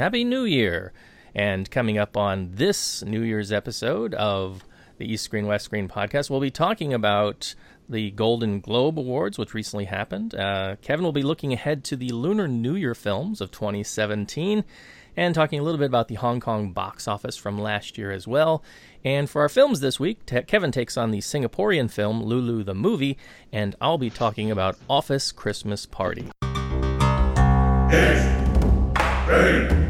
Happy New Year! And coming up on this New Year's episode of the East Screen West Screen podcast, we'll be talking about the Golden Globe Awards, which recently happened. Uh, Kevin will be looking ahead to the Lunar New Year films of 2017 and talking a little bit about the Hong Kong box office from last year as well. And for our films this week, Kevin takes on the Singaporean film Lulu the Movie, and I'll be talking about Office Christmas Party. East, Screen,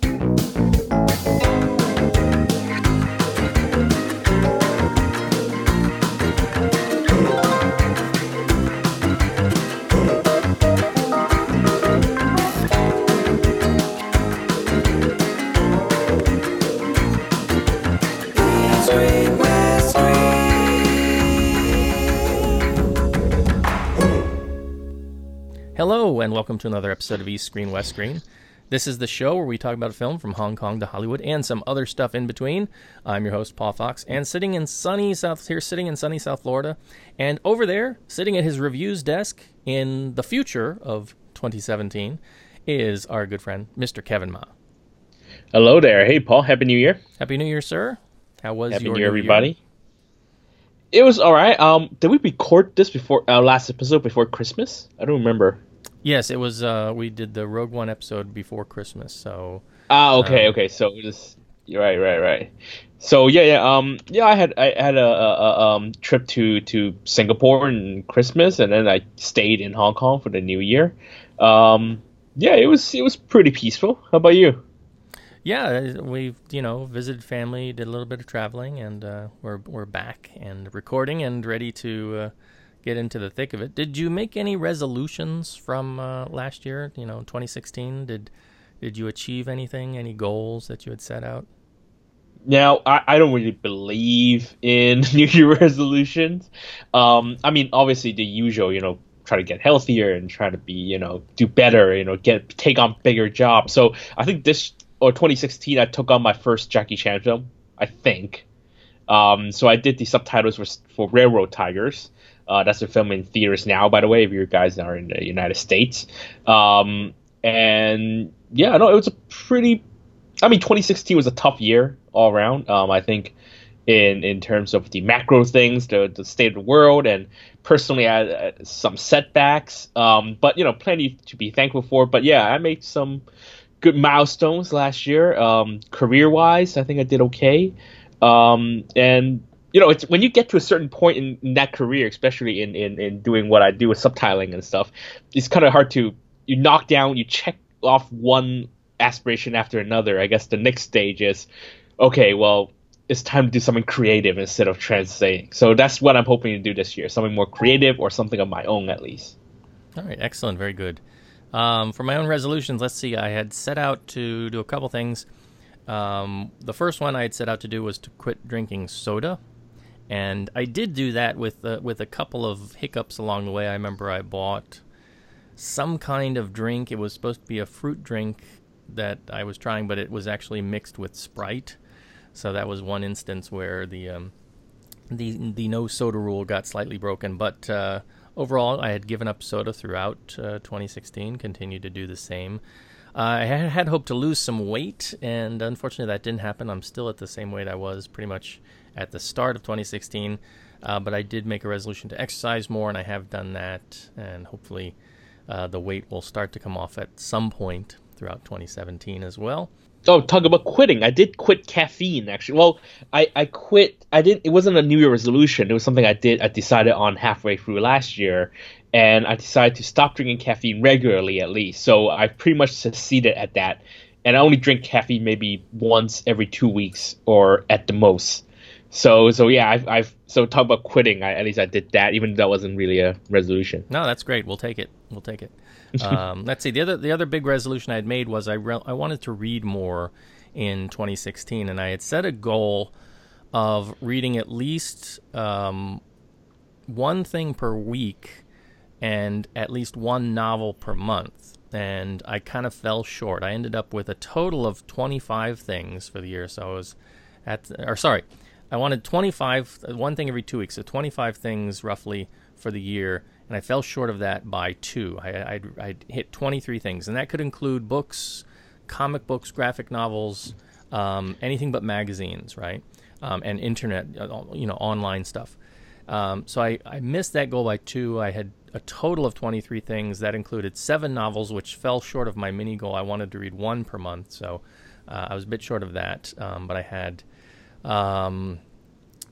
Welcome to another episode of East Screen West Screen. This is the show where we talk about a film from Hong Kong to Hollywood and some other stuff in between. I'm your host Paul Fox, and sitting in sunny South here, sitting in sunny South Florida, and over there, sitting at his reviews desk in the future of 2017, is our good friend Mr. Kevin Ma. Hello there. Hey, Paul. Happy New Year. Happy New Year, sir. How was Happy your New Year, everybody. It was all right. Um, did we record this before our last episode before Christmas? I don't remember. Yes, it was. Uh, we did the Rogue One episode before Christmas, so Ah, okay, Um, okay. So it was right, right, right. So yeah, yeah. Um, yeah. I had I had a, a, a um trip to to Singapore in Christmas, and then I stayed in Hong Kong for the New Year. Um, yeah, it was it was pretty peaceful. How about you? yeah, we've you know visited family, did a little bit of traveling, and uh, we're we're back and recording and ready to uh, get into the thick of it. Did you make any resolutions from uh, last year? You know, 2016. Did did you achieve anything? Any goals that you had set out? Now, I, I don't really believe in New Year resolutions. Um, I mean, obviously the usual, you know, try to get healthier and try to be, you know, do better, you know, get take on bigger jobs. So I think this or 2016, I took on my first Jackie Chan film. I think. Um, so I did the subtitles for for Railroad Tigers. Uh, that's a film in theaters now, by the way, if you guys are in the United States. Um, and yeah, no, it was a pretty I mean, 2016 was a tough year all around. Um, I think in in terms of the macro things, the the state of the world, and personally, I had some setbacks. Um, but you know, plenty to be thankful for. But yeah, I made some good milestones last year. Um, career wise, I think I did okay. Um, and you know, it's when you get to a certain point in, in that career, especially in, in in doing what I do with subtitling and stuff, it's kind of hard to you knock down, you check off one aspiration after another. I guess the next stage is, okay, well, it's time to do something creative instead of translating. So that's what I'm hoping to do this year, something more creative or something of my own at least. All right, excellent, very good. Um, for my own resolutions, let's see. I had set out to do a couple things. Um, the first one I had set out to do was to quit drinking soda, and I did do that with uh, with a couple of hiccups along the way. I remember I bought some kind of drink. It was supposed to be a fruit drink that I was trying, but it was actually mixed with Sprite. So that was one instance where the um, the the no soda rule got slightly broken, but uh, overall, I had given up soda throughout uh, 2016. Continued to do the same. I had, had hoped to lose some weight, and unfortunately, that didn't happen. I'm still at the same weight I was pretty much at the start of 2016. Uh, but I did make a resolution to exercise more, and I have done that. And hopefully, uh, the weight will start to come off at some point throughout 2017 as well. Oh, talk about quitting. I did quit caffeine actually. Well, I, I quit I didn't it wasn't a New Year resolution. It was something I did I decided on halfway through last year and I decided to stop drinking caffeine regularly at least. So I pretty much succeeded at that. And I only drink caffeine maybe once every 2 weeks or at the most. So so yeah, I've, I've so talk about quitting. I, at least I did that, even though that wasn't really a resolution. No, that's great. We'll take it. We'll take it. Um, let's see. The other the other big resolution I had made was I re- I wanted to read more in 2016, and I had set a goal of reading at least um, one thing per week and at least one novel per month. and I kind of fell short. I ended up with a total of 25 things for the year. So I was at, or sorry, I wanted 25, one thing every two weeks, so 25 things roughly for the year, and I fell short of that by two. I, I'd, I'd hit 23 things, and that could include books, comic books, graphic novels, um, anything but magazines, right? Um, and internet, uh, you know, online stuff. Um, so I, I missed that goal by two. I had a total of 23 things. That included seven novels, which fell short of my mini goal. I wanted to read one per month, so uh, I was a bit short of that. Um, but I had um,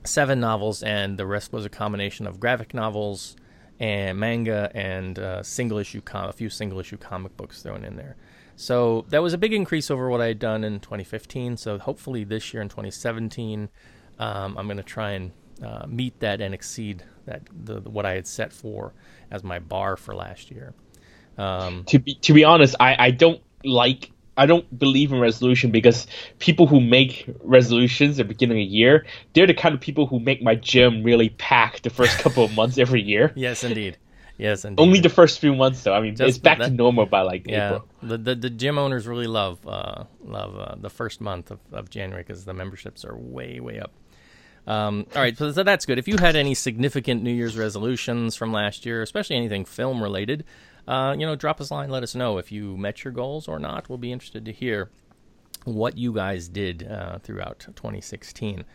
seven novels, and the rest was a combination of graphic novels and manga and uh, single issue com- a few single issue comic books thrown in there. So that was a big increase over what I had done in 2015. So hopefully this year in 2017, um, I'm going to try and uh, meet that and exceed that the, what I had set for as my bar for last year. Um, to be to be honest, I, I don't like I don't believe in resolution because people who make resolutions at the beginning of the year, they're the kind of people who make my gym really packed the first couple of months every year. Yes, indeed. Yes, indeed. Only the first few months, though. I mean, Just it's back that, to normal by like yeah, April. The, the the gym owners really love uh, love uh, the first month of, of January because the memberships are way way up. Um, all right, so, so that's good. If you had any significant New Year's resolutions from last year, especially anything film related, uh, you know, drop us a line. Let us know if you met your goals or not. We'll be interested to hear what you guys did uh, throughout 2016.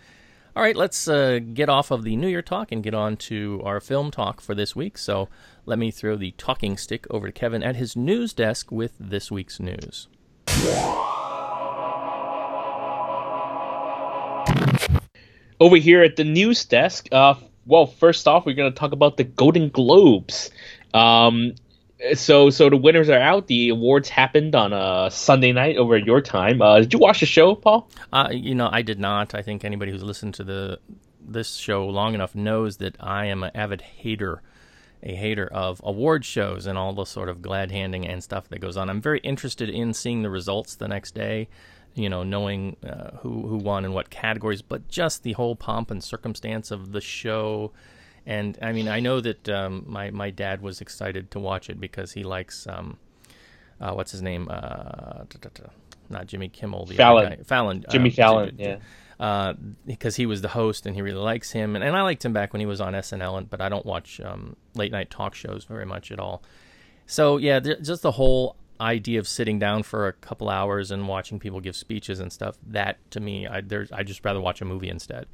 All right, let's uh, get off of the New Year talk and get on to our film talk for this week. So let me throw the talking stick over to Kevin at his news desk with this week's news. over here at the news desk, uh, well, first off, we're going to talk about the Golden Globes. Um, so, so the winners are out. The awards happened on a Sunday night over your time. Uh, did you watch the show, Paul? Uh, you know, I did not. I think anybody who's listened to the this show long enough knows that I am an avid hater, a hater of award shows and all the sort of glad handing and stuff that goes on. I'm very interested in seeing the results the next day you know, knowing uh, who who won and what categories, but just the whole pomp and circumstance of the show. And I mean, I know that um, my my dad was excited to watch it because he likes um, uh, what's his name? Uh, not Jimmy Kimmel, the Fallon. Guy. Fallon, Jimmy uh, Fallon, yeah. Uh, because he was the host and he really likes him, and, and I liked him back when he was on SNL, but I don't watch um, late night talk shows very much at all. So yeah, just the whole idea of sitting down for a couple hours and watching people give speeches and stuff that to me I there's I just rather watch a movie instead.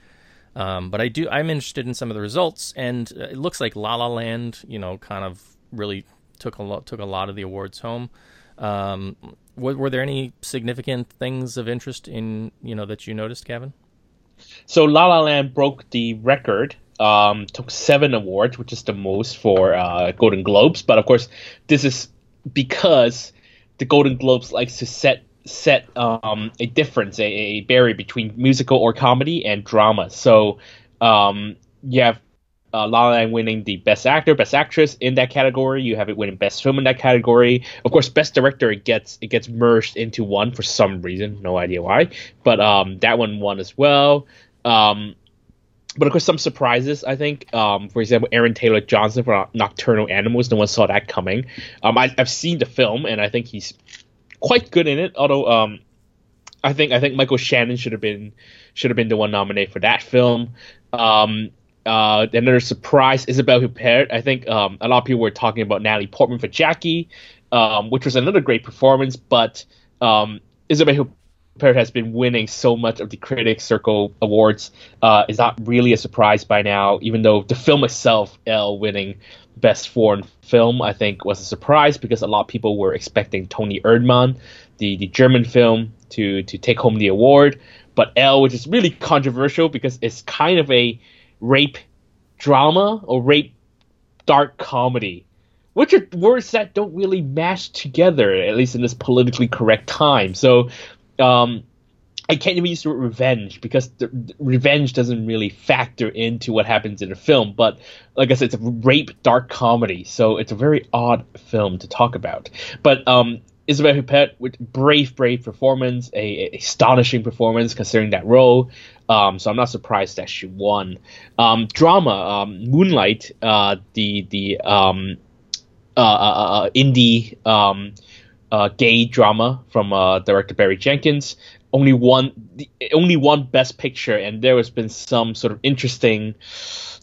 Um, but I do I'm interested in some of the results and it looks like La La Land you know kind of really took a lot took a lot of the awards home. Um, were, were there any significant things of interest in you know that you noticed, Kevin? So La La Land broke the record um, took seven awards, which is the most for uh, Golden Globes. But of course, this is because the Golden Globes likes to set set um, a difference, a, a, barrier between musical or comedy and drama. So um, you have uh, La La winning the Best Actor, Best Actress in that category. You have it winning Best Film in that category. Of course, Best Director it gets it gets merged into one for some reason, no idea why. But um, that one won as well. Um, but of course, some surprises. I think, um, for example, Aaron Taylor Johnson for Nocturnal Animals. No one saw that coming. Um, I, have seen the film, and I think he's quite good in it. Although, um, I think I think Michael Shannon should have been should have been the one nominated for that film. Um, uh, another surprise, Isabelle Huppert. I think um, a lot of people were talking about Natalie Portman for Jackie, um, which was another great performance. But um, Isabelle Huppert has been winning so much of the Critics Circle awards uh, is not really a surprise by now. Even though the film itself, Elle winning Best Foreign Film, I think was a surprise because a lot of people were expecting Tony Erdmann, the, the German film, to to take home the award. But Elle, which is really controversial because it's kind of a rape drama or rape dark comedy which are words that don't really match together, at least in this politically correct time. So um, I can't even use the word revenge because the, the, revenge doesn't really factor into what happens in the film. But like I said, it's a rape dark comedy, so it's a very odd film to talk about. But um, Isabelle Huppert with brave, brave performance, a, a, astonishing performance considering that role. Um, so I'm not surprised that she won. Um, drama, um, Moonlight, uh, the the um, uh, uh, uh indie um, uh, gay drama from uh, director Barry Jenkins. Only one, only one Best Picture, and there has been some sort of interesting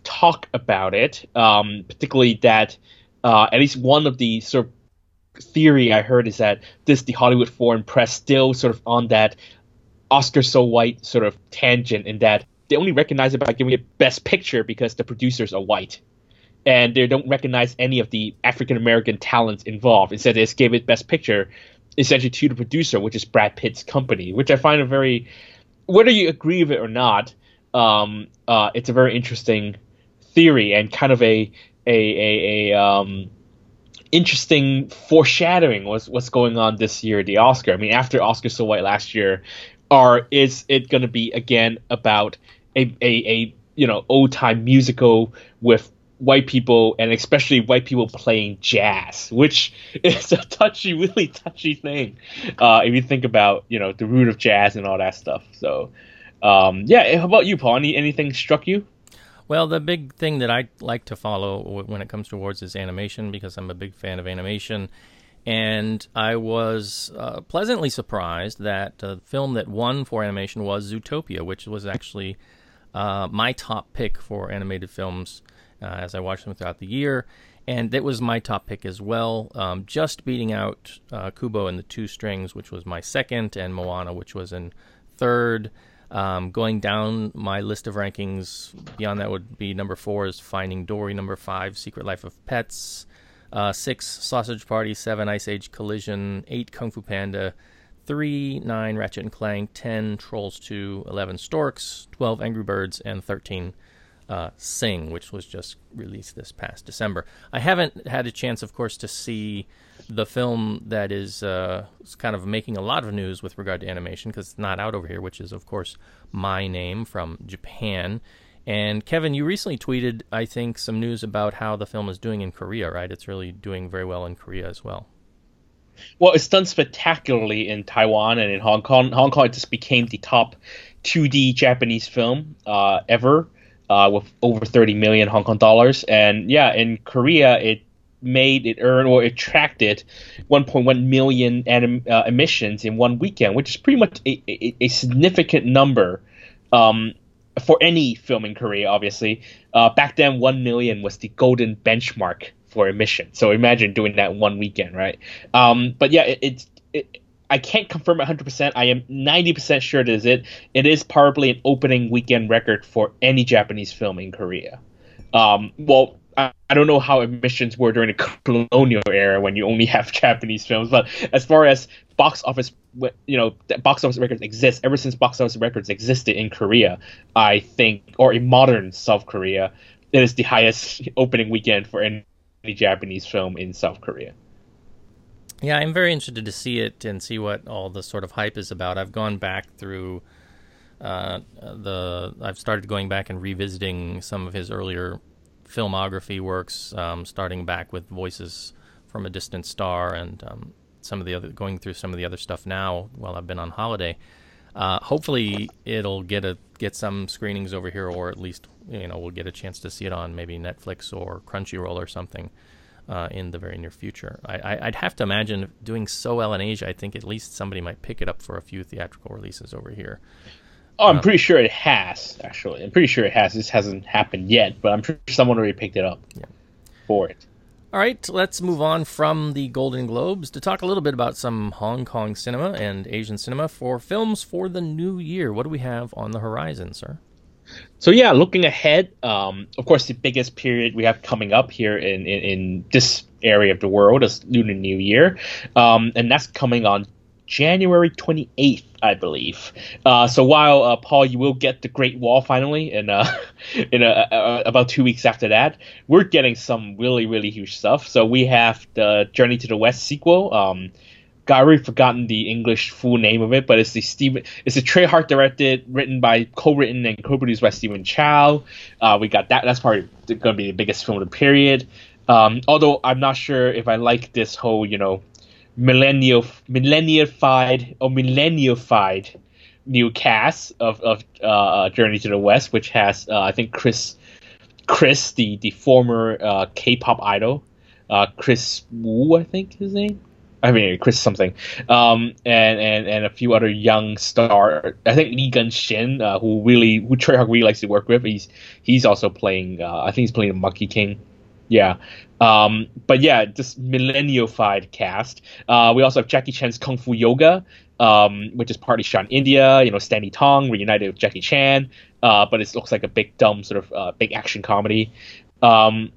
talk about it. Um, particularly that uh, at least one of the sort of theory I heard is that this the Hollywood foreign press still sort of on that Oscar so white sort of tangent in that they only recognize it by giving it Best Picture because the producers are white and they don't recognize any of the African American talents involved. Instead, they just gave it Best Picture, essentially to the producer, which is Brad Pitt's company, which I find a very, whether you agree with it or not, um, uh, it's a very interesting theory and kind of a a a, a um, interesting foreshadowing what's what's going on this year at the Oscar. I mean, after Oscar So White last year, are is it going to be again about a, a, a you know old time musical with white people and especially white people playing jazz, which is a touchy, really touchy thing. Uh, if you think about, you know, the root of jazz and all that stuff. So, um, yeah. How about you, Paul? Any, anything struck you? Well, the big thing that I like to follow when it comes to awards is animation because I'm a big fan of animation. And I was uh, pleasantly surprised that the film that won for animation was Zootopia, which was actually uh, my top pick for animated films uh, as I watched them throughout the year. And that was my top pick as well, um, just beating out uh, Kubo and the Two Strings, which was my second, and Moana, which was in third. Um, going down my list of rankings, beyond that would be number four is Finding Dory, number five, Secret Life of Pets, uh, six, Sausage Party, seven, Ice Age Collision, eight, Kung Fu Panda, three, nine, Ratchet and Clank, ten, Trolls 2, 11, Storks, 12, Angry Birds, and 13, uh, Sing, which was just released this past December. I haven't had a chance, of course, to see the film that is, uh, kind of making a lot of news with regard to animation because it's not out over here, which is, of course, My Name from Japan. And Kevin, you recently tweeted, I think, some news about how the film is doing in Korea, right? It's really doing very well in Korea as well. Well, it's done spectacularly in Taiwan and in Hong Kong. Hong Kong just became the top 2D Japanese film uh, ever uh, with over 30 million Hong Kong dollars. And yeah, in Korea, it made it earn or attracted 1.1 million anim, uh, emissions in one weekend, which is pretty much a, a, a significant number um, for any film in Korea. Obviously, uh, back then 1 million was the golden benchmark for emission. So imagine doing that one weekend, right? Um, but yeah, it, it's it, I can't confirm 100%. I am 90% sure it is it. It is probably an opening weekend record for any Japanese film in Korea. Um, well, I, I don't know how admissions were during the colonial era when you only have Japanese films, but as far as box office, you know, box office records exist ever since box office records existed in Korea, I think, or in modern South Korea, it is the highest opening weekend for any Japanese film in South Korea. Yeah, I'm very interested to see it and see what all the sort of hype is about. I've gone back through uh, the. I've started going back and revisiting some of his earlier filmography works, um, starting back with Voices from a Distant Star and um, some of the other going through some of the other stuff now while I've been on holiday. Uh, hopefully, it'll get a get some screenings over here, or at least you know we'll get a chance to see it on maybe Netflix or Crunchyroll or something uh, in the very near future. I, would have to imagine doing so well in Asia. I think at least somebody might pick it up for a few theatrical releases over here. Oh, I'm um, pretty sure it has. Actually, I'm pretty sure it has. This hasn't happened yet, but I'm sure someone already picked it up yeah. for it. All right, let's move on from the Golden Globes to talk a little bit about some Hong Kong cinema and Asian cinema for films for the new year. What do we have on the horizon, sir? So yeah, looking ahead, um, of course, the biggest period we have coming up here in, in, in this area of the world is Lunar New Year, um, and that's coming on January 28th, I believe. Uh, so while uh, Paul, you will get the Great Wall finally in uh, in a, about two weeks after that, we're getting some really really huge stuff. So we have the Journey to the West sequel. Um, got already forgotten the English full name of it, but it's the Stephen. It's a Tsui Hark directed, written by, co-written and co-produced by Stephen Chow. Uh, we got that. That's probably going to be the biggest film of the period. Um, although I'm not sure if I like this whole, you know, millennial, millennified or millennified new cast of of uh, Journey to the West, which has uh, I think Chris, Chris, the the former uh, K-pop idol, uh, Kris Wu, I think his name I mean Chris something, um, and and and a few other young star. I think Lin Gengxin, uh, who really who Tsui Hark really likes to work with. He's he's also playing. Uh, I think he's playing Monkey King. Yeah. Um, but yeah, this millennial-fied cast. Uh, we also have Jackie Chan's Kung Fu Yoga, um, which is partly shot in India. You know, Stanley Tong reunited with Jackie Chan, uh, but it looks like a big dumb sort of uh, big action comedy. Um,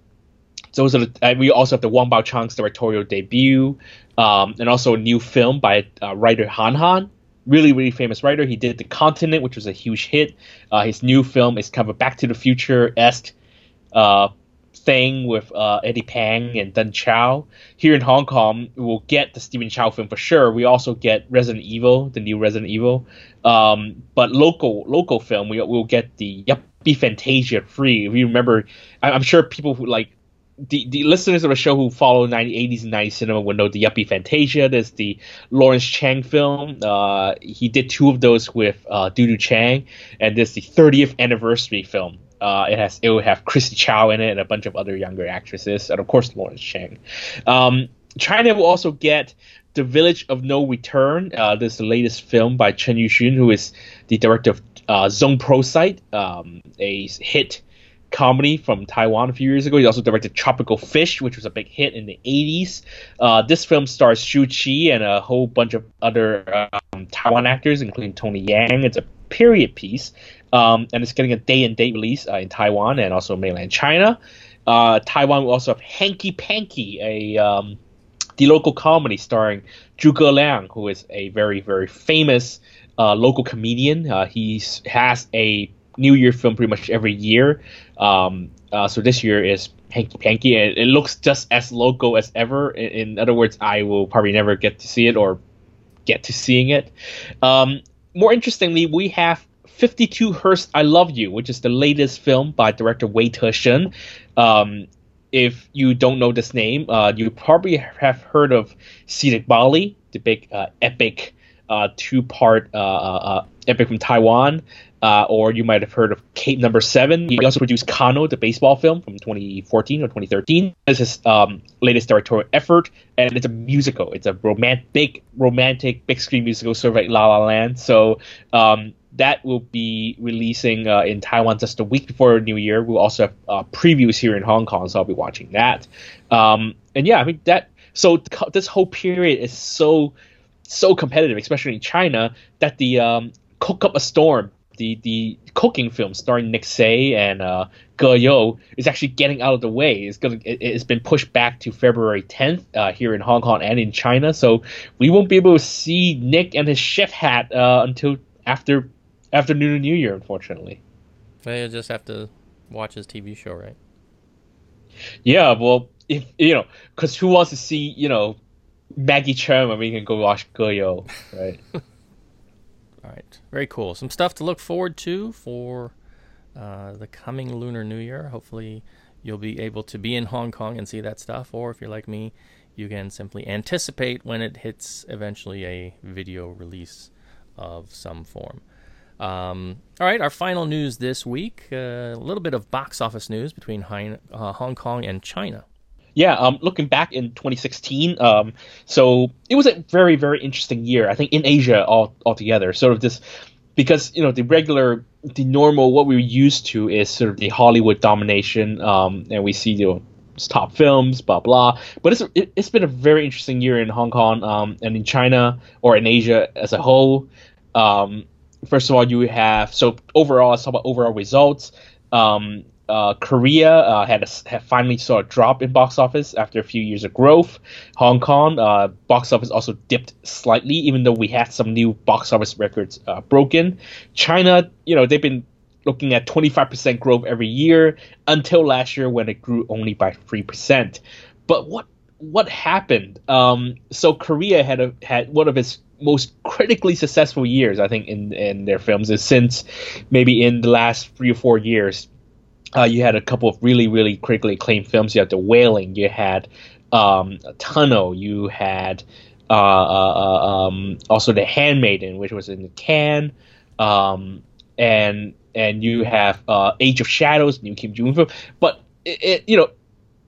those are the, we also have the Wang Baoqiang's directorial debut, um, and also a new film by uh, writer Han Han, really really famous writer. He did The Continent, which was a huge hit. Uh, his new film is kind of a Back to the Future esque uh, thing with uh, Eddie Peng and Deng Chao. Here in Hong Kong, we'll get the Stephen Chow film for sure. We also get Resident Evil, the new Resident Evil. Um, but local local film, we, we'll get the Yuppie Fantasia free. If you remember, I'm sure people who like the, the listeners of the show who follow 90, 80s and 90s cinema would know the Yuppie Fantasia. There's the Lawrence Cheng film. Uh, he did two of those with uh, Dodo Cheng, and there's the 30th anniversary film uh, it has it will have Christy Chow in it and a bunch of other younger actresses, and of course Lawrence Cheng. Um, China will also get The Village of No Return. Uh, this is the latest film by Chen Yuxun, who is the director of uh, Zone Pro Site, um, a hit comedy from Taiwan a few years ago. He also directed Tropical Fish, which was a big hit in the 80s. Uh, this film stars Shu Qi and a whole bunch of other um, Taiwan actors, including Tony Yang. It's a period piece um, and it's getting a day and date release uh, in Taiwan and also mainland China. Uh, Taiwan will also have Hanky Panky, a um, the local comedy starring Zhuge Liang, who is a very very famous uh, local comedian. Uh, he has a New Year film pretty much every year. Um, uh, so this year is Hanky Panky, and it looks just as local as ever. In, in, other words, I will probably never get to see it or get to seeing it. Um, more interestingly, we have 52 Hertz I Love You, which is the latest film by director Wei Te Um, if you don't know this name, uh, you probably have heard of Seediq Bale, the big uh, epic uh, two part uh, uh, epic from Taiwan. Or you might have heard of Cape Number Seven. He also produced Kano, the baseball film from 2014 or 2013. This is um, latest directorial effort, and it's a musical. It's a romantic, big romantic, big screen musical, sort of like La La Land. So um, that will be releasing uh, in Taiwan just a week before New Year. We'll also have uh, previews here in Hong Kong, so I'll be watching that. Um, and yeah, I mean that. So this whole period is so so competitive, especially in China, that the um, Cook Up a Storm, the the cooking film starring Nick Tse and uh, Ge You, is actually getting out of the way. It's gonna it, has been pushed back to February 10th uh, here in Hong Kong and in China, so we won't be able to see Nick and his chef hat uh, until after after Lunar New Year, unfortunately. You just have to watch his TV show, right? Yeah, well, if you know, because who wants to see you know Maggie Cheung? I mean, can go watch Ge You, right? All right, very cool. Some stuff to look forward to for uh, the coming Lunar New Year. Hopefully, you'll be able to be in Hong Kong and see that stuff, or if you're like me, you can simply anticipate when it hits eventually a video release of some form. Um, all right, our final news this week uh, a little bit of box office news between uh, Hong Kong and China. Yeah, um, looking back in 2016, um, so it was a very, very interesting year. I think in Asia all altogether, sort of this because you know the regular, the normal, what we're used to is sort of the Hollywood domination, um, and we see you know top films, blah blah. But it's it, has been a very interesting year in Hong Kong um, and in China or in Asia as a whole. Um, first of all, you have so overall, let's talk about overall results. Um, uh, Korea uh, had a, had finally saw a drop in box office after a few years of growth. Hong Kong uh, box office also dipped slightly, even though we had some new box office records uh, broken. China, you know, they've been looking at 25% growth every year until last year when it grew only by 3%. But what what happened? Um, so Korea had a, had one of its most critically successful years, I think, in in their films is since maybe in the last three or four years. Uh, you had a couple of really, really critically acclaimed films. You had The Wailing. You had um, Tunnel. You had uh, uh, uh, um, also The Handmaiden, which was in the can, um, and and you have uh, Age of Shadows, new Kim Jee-woon film. But it, it, you know,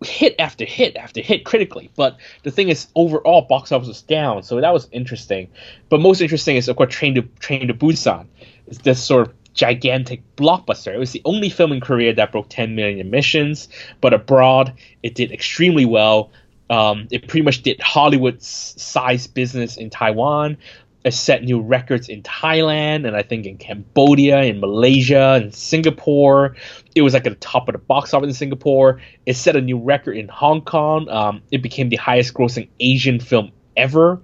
hit after hit after hit critically. But the thing is, overall, box office was down, so that was interesting. But most interesting is of course Train to Train to Busan. It's this sort of gigantic blockbuster. It was the only film in Korea that broke 10 million admissions, but abroad it did extremely well. Um, it pretty much did Hollywood size business in Taiwan. It set new records in Thailand and I think in Cambodia, in Malaysia, and Singapore. It was like at the top of the box office in Singapore. It set a new record in Hong Kong. Um, it became the highest grossing Asian film ever,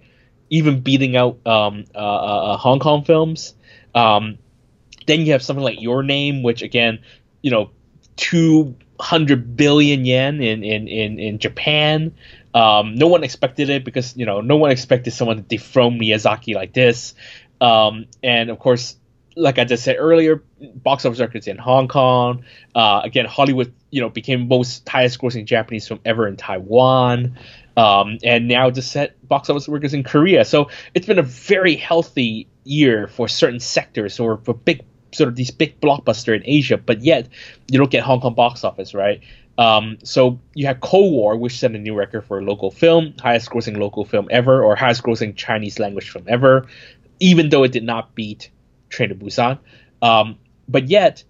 even beating out um, uh, uh, uh Hong Kong films. Um, then you have something like Your Name, which again, you know, 200 billion yen in, in, in, in Japan. Um, no one expected it because you know no one expected someone to dethrone Miyazaki like this. Um, and of course, like I just said earlier, box office records in Hong Kong. Uh, again, Hollywood, you know, became most highest grossing Japanese film ever in Taiwan. Um, and now just set box office records in Korea. So it's been a very healthy year for certain sectors or for big sort of these big blockbuster in Asia, but yet you don't get Hong Kong box office, right? Um, so you have Cold War, which set a new record for a local film, highest grossing local film ever, or highest grossing Chinese language film ever, even though it did not beat Train to Busan. Um, but yet,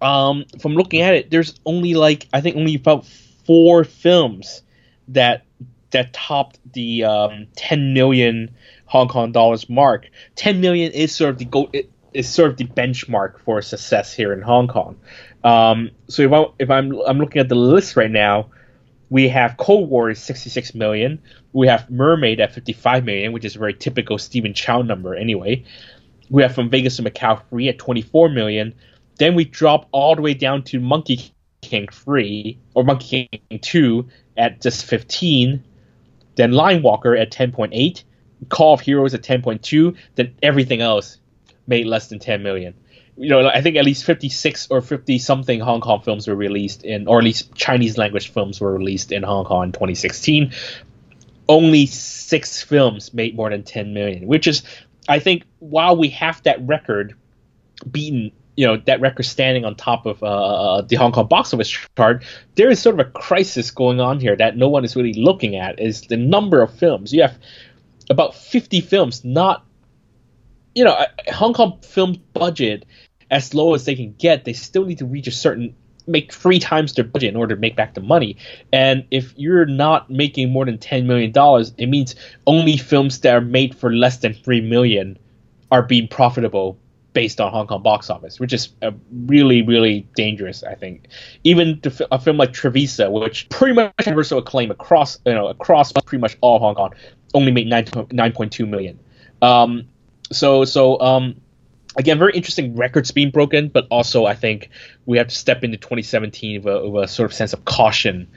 um, from looking at it, there's only like I think only about four films that that topped the um, 10 million Hong Kong dollars mark. 10 million is sort of the go is sort of the benchmark for success here in Hong Kong. Um, so if, I, if I'm I'm looking at the list right now, we have Cold War is 66 million. We have Mermaid at 55 million, which is a very typical Stephen Chow number anyway. We have From Vegas to Macau 3 at 24 million. Then we drop all the way down to Monkey King 3 or Monkey King 2 at just 15. Then Line Walker at 10.8. Call of Heroes at 10.2. Then everything else made less than 10 million you know, I think at least 56 or 50 something Hong Kong films were released in, or at least Chinese language films were released in Hong Kong in 2016. Only six films made more than 10 million, which is, I think, while we have that record beaten, you know, that record standing on top of uh, the Hong Kong box office chart, there is sort of a crisis going on here that no one is really looking at. Is the number of films you have about 50 films not you know, Hong Kong film budget as low as they can get, they still need to reach a certain make three times their budget in order to make back the money. And if you're not making more than ten million dollars, it means only films that are made for less than three million are being profitable based on Hong Kong box office, which is really, really dangerous. I think even a film like Trivisa, which pretty much universal acclaim across you know across pretty much all Hong Kong, only made nine nine point two million. Um, so so um, again, very interesting records being broken, but also I think we have to step into 2017 with a, with a sort of sense of caution.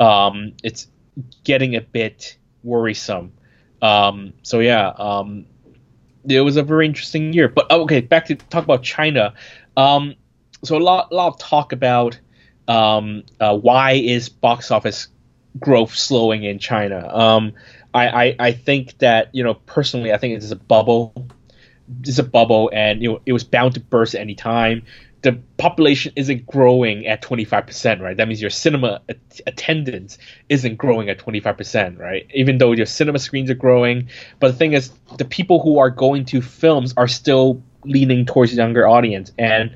Um, it's getting a bit worrisome. Um, so yeah, um, it was a very interesting year. But oh, okay, back to talk about China. Um, so a lot, a lot of talk about um, uh, why is box office growth slowing in China. Um, I, I, I think that you know personally, I think it is a bubble is a bubble and you know it was bound to burst at any time. The population isn't growing at 25%, right? That means your cinema attendance isn't growing at 25%, right? Even though your cinema screens are growing, but the thing is, the people who are going to films are still leaning towards younger audience, and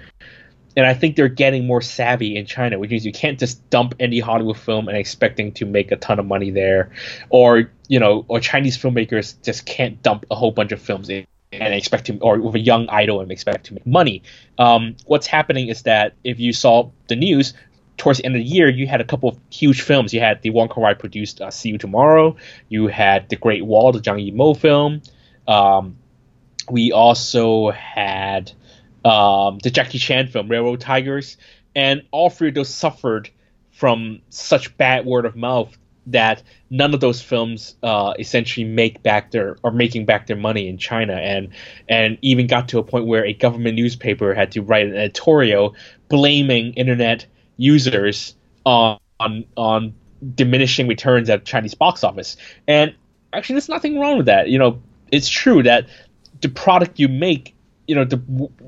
and I think they're getting more savvy in China, which means you can't just dump any Hollywood film and expecting to make a ton of money there, or you know, or Chinese filmmakers just can't dump a whole bunch of films in and expect to, or with a young idol and expect to make money. Um, what's happening is that if you saw the news, towards the end of the year, you had a couple of huge films. You had the Wong Kar Wai produced uh, "See You Tomorrow." You had the Great Wall, the Zhang Yimou film. Um, we also had um, the Jackie Chan film "Railroad Tigers," and all three of those suffered from such bad word of mouth that none of those films uh, essentially make back their or making back their money in China, and and even got to a point where a government newspaper had to write an editorial blaming internet users on on, on diminishing returns at Chinese box office. And actually, there's nothing wrong with that. You know, it's true that the product you make, you know, the,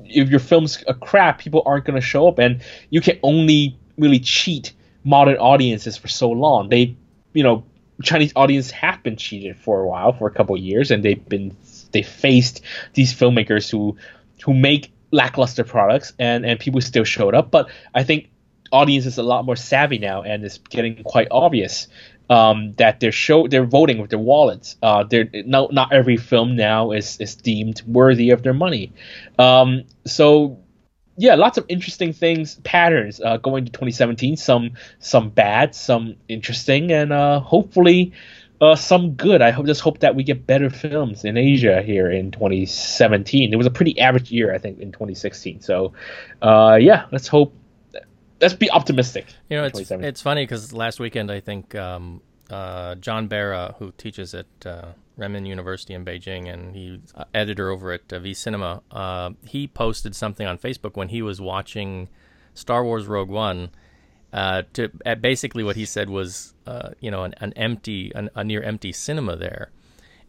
if your film's a crap, people aren't going to show up, and you can only really cheat modern audiences for so long. They, you know, Chinese audience have been cheated for a while, for a couple of years, and they've been they faced these filmmakers who who make lackluster products, and and people still showed up. But I think audience is a lot more savvy now, and it's getting quite obvious um, that they're show they're voting with their wallets. Uh, they're not not every film now is is deemed worthy of their money. Um, so yeah, lots of interesting things, patterns uh, going to 2017. Some some bad, some interesting, and uh, hopefully uh, some good. I hope just hope that we get better films in Asia here in 2017. It was a pretty average year, I think, in 2016. So uh, yeah, let's hope let's be optimistic. You know, it's it's funny because last weekend I think um, uh, John Barra, who teaches at uh, Renmin University in Beijing, and he's editor over at uh, V Cinema, uh, he posted something on Facebook when he was watching Star Wars Rogue One. Uh, to basically what he said was, uh, you know, an, an empty, an, a near empty cinema there,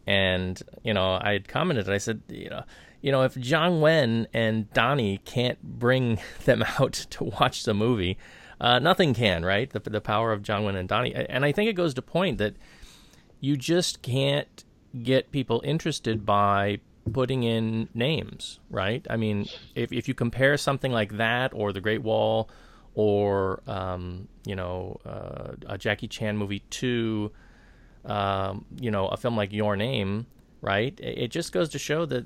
and you know, I had commented. I said, you know, you know, if Jiang Wen and Donnie can't bring them out to watch the movie, uh, nothing can, right? The, the power of Jiang Wen and Donnie. And I think it goes to point that you just can't get people interested by putting in names, right? I mean, if, if you compare something like that or The Great Wall or, um, you know, uh, a Jackie Chan movie to, um, you know, a film like Your Name, right? It just goes to show that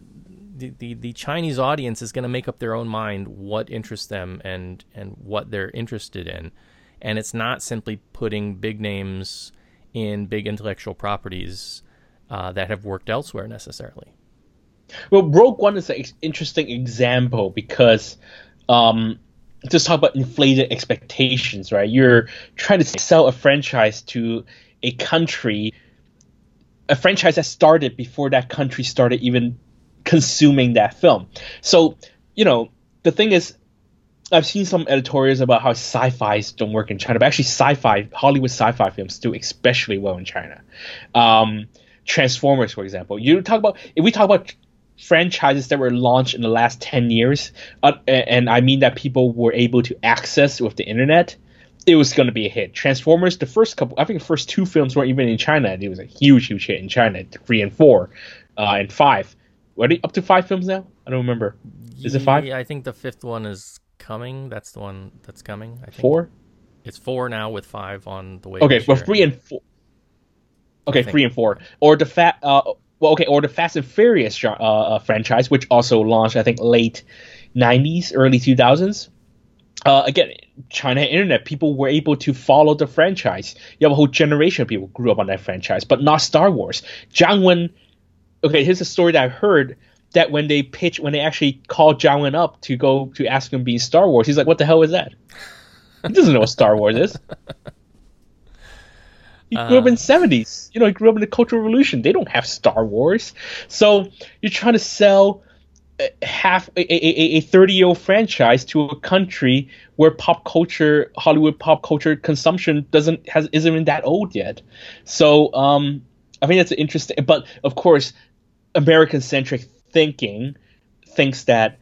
the, the, the Chinese audience is going to make up their own mind what interests them and and what they're interested in, and it's not simply putting big names in big intellectual properties uh, that have worked elsewhere necessarily. Well, Rogue One is an interesting example because um, just talk about inflated expectations, right? You're trying to sell a franchise to a country, a franchise that started before that country started even consuming that film. So, you know, the thing is, I've seen some editorials about how sci-fi's don't work in China, but actually, sci-fi, Hollywood sci-fi films do especially well in China. Um, Transformers, for example, you talk about if we talk about franchises that were launched in the last 10 years uh, and i mean that people were able to access with the internet it was going to be a hit transformers the first couple i think the first two films weren't even in china it was a huge huge hit in china three and four uh, and five what are up to five films now? I don't remember. Is it five? Yeah, I think the fifth one is coming. That's the one that's coming. I think. Four. It's four now with five on the way. Okay, well, three and four. Okay, three and four, or the fat. Uh, well, okay, or the Fast and Furious uh, uh, franchise, which also launched, I think, late '90s, early 2000s. Uh, again, China internet, people were able to follow the franchise. You have a whole generation of people grew up on that franchise, but not Star Wars. Jiang Wen okay, here's a story that I heard that when they pitch, when they actually called Jiang Wen up to go to ask him to be Star Wars, he's like, "What the hell is that?" he doesn't know what Star Wars is. He grew uh, up in '70s. You know, he grew up in the Cultural Revolution. They don't have Star Wars, so you're trying to sell half a 30 year old franchise to a country where pop culture hollywood pop culture consumption doesn't has isn't even that old yet so um I think that's interesting. But of course, American centric thinking thinks that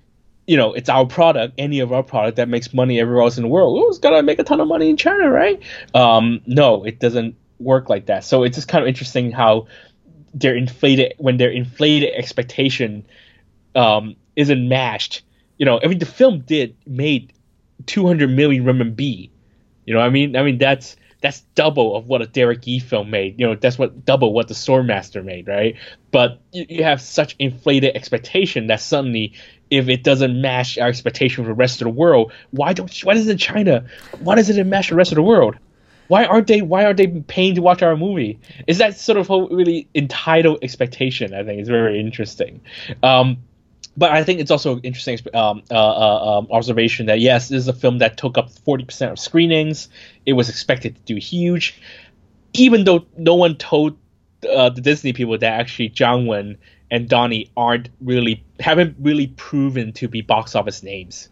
you know it's our product, any of our product that makes money everywhere else in the world. Oh, it's gotta make a ton of money in China, right? Um, no, it doesn't work like that. So it's just kind of interesting how their inflated when their inflated expectation um, isn't matched. You know, I mean, the film did made 200 million renminbi. You know, I mean, I mean that's that's double of what a Derek Yee film made. You know, that's what double what the Swordmaster made, right? But you, you have such inflated expectation that suddenly, if it doesn't match our expectation for the rest of the world, why don't why does it China? Why does it match the rest of the world? Why aren't they Why aren't they paying to watch our movie? Is that sort of really entitled expectation? I think is very interesting. Um, but I think it's also interesting um, uh, uh, um, observation that yes, this is a film that took up 40% of screenings. It was expected to do huge, even though no one told uh, the Disney people that actually Jiang Wen and Donnie aren't really haven't really proven to be box office names.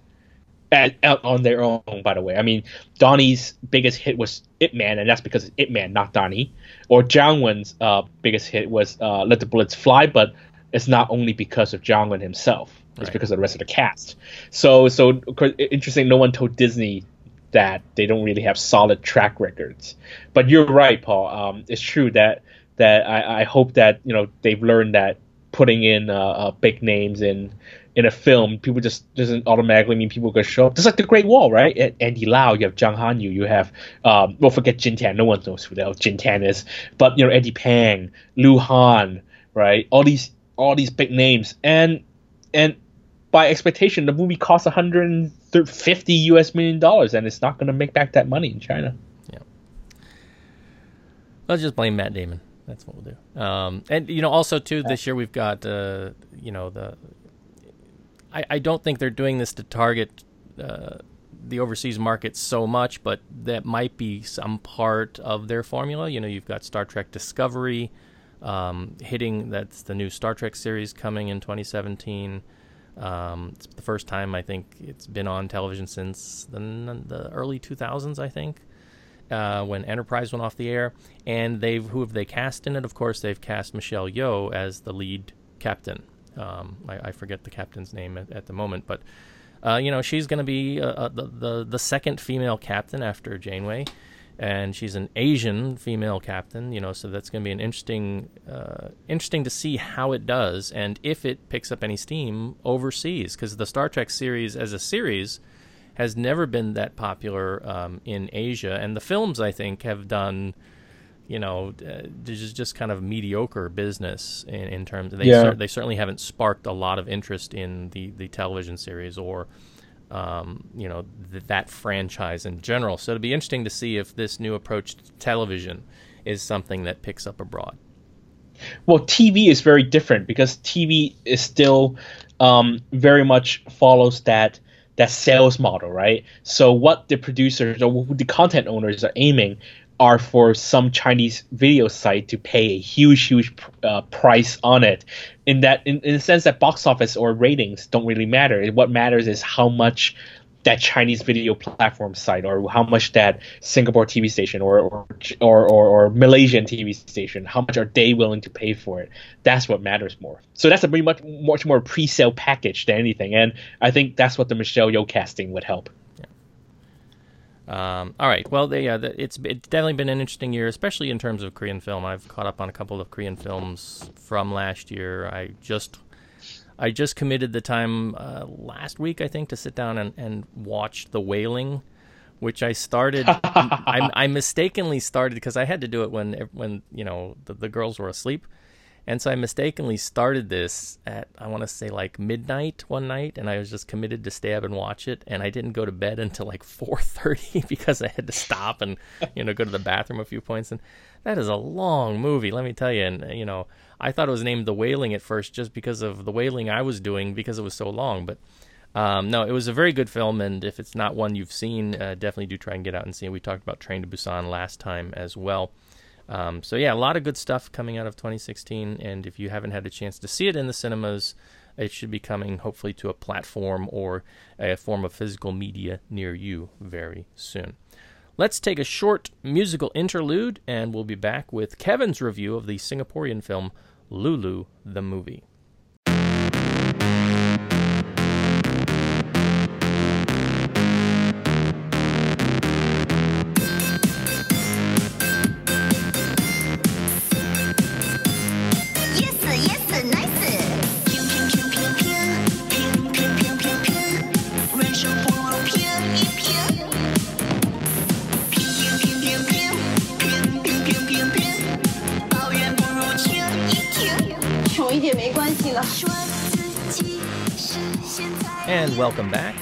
At, on their own, by the way. I mean, Donnie's biggest hit was Ip Man, and that's because it's Ip Man, not Donnie. Or Jiang Wen's uh, biggest hit was uh, Let the Bullets Fly, but it's not only because of Jiang Wen himself. It's right. because of the rest of the cast. So, so interesting. No one told Disney that they don't really have solid track records. But you're right, Paul. Um, it's true that that I, I hope that you know they've learned that putting in uh, uh, big names in in a film, people just doesn't automatically mean people gonna show up. Like the Great Wall, right? Andy Lau, you have Zhang Hanyu, you have um, well, forget Jing Tian. No one knows who the hell Jing Tian is, but you know Eddie Peng, Lu Han, right? All these all these big names, and and by expectation, the movie costs 150 US million dollars, and it's not gonna make back that money in China. Yeah. Let's just blame Matt Damon. That's what we'll do. Um, and you know, also too, this year we've got uh, you know the I, I don't think they're doing this to target uh, the overseas market so much, but that might be some part of their formula. You know, you've got Star Trek Discovery um, hitting. That's the new Star Trek series coming in 2017. Um, it's the first time I think it's been on television since the, the early 2000s. I think uh, when Enterprise went off the air, and they've who have they cast in it? Of course, they've cast Michelle Yeoh as the lead captain. Um, I, I, forget the captain's name at, at the moment, but uh, you know she's going to be uh, uh, the, the the second female captain after Janeway, and she's an Asian female captain. You know, so that's going to be an interesting uh, interesting to see how it does and if it picks up any steam overseas because the Star Trek series as a series has never been that popular um, in Asia, and the films I think have done you know, uh, is just kind of mediocre business in, in terms. Of, they yeah. cer- they certainly haven't sparked a lot of interest in the the television series or. Um, you know th- that franchise in general. So it'll be interesting to see if this new approach to television is something that picks up abroad. Well, TV is very different because TV is still um, very much follows that that sales model, right? So what the producers or the content owners are aiming are for some Chinese video site to pay a huge, huge uh, price on it. In that, in, in the sense that box office or ratings don't really matter. What matters is how much that Chinese video platform site or how much that Singapore TV station or or, or, or, or Malaysian TV station, how much are they willing to pay for it? That's what matters more. So that's a pretty much much more pre-sale package than anything, and I think that's what the Michelle Yeoh casting would help. Um, all right. Well, they, uh, it's it's definitely been an interesting year, especially in terms of Korean film. I've caught up on a couple of Korean films from last year. I just I just committed the time uh, last week, I think, to sit down and, and watch The Wailing, which I started. I, I mistakenly started because I had to do it when when you know the, the girls were asleep. And so I mistakenly started this at I want to say like midnight one night, and I was just committed to stay up and watch it. And I didn't go to bed until like 4:30 because I had to stop and you know go to the bathroom a few points. And that is a long movie, let me tell you. And you know I thought it was named The Wailing at first just because of the wailing I was doing because it was so long. But um, no, it was a very good film, and if it's not one you've seen, uh, definitely do try and get out and see it. We talked about Train to Busan last time as well. Um, so yeah, a lot of good stuff coming out of 2016, and if you haven't had a chance to see it in the cinemas, it should be coming hopefully to a platform or a form of physical media near you very soon. Let's take a short musical interlude, and we'll be back with Kevin's review of the Singaporean film Lulu the Movie. Welcome back.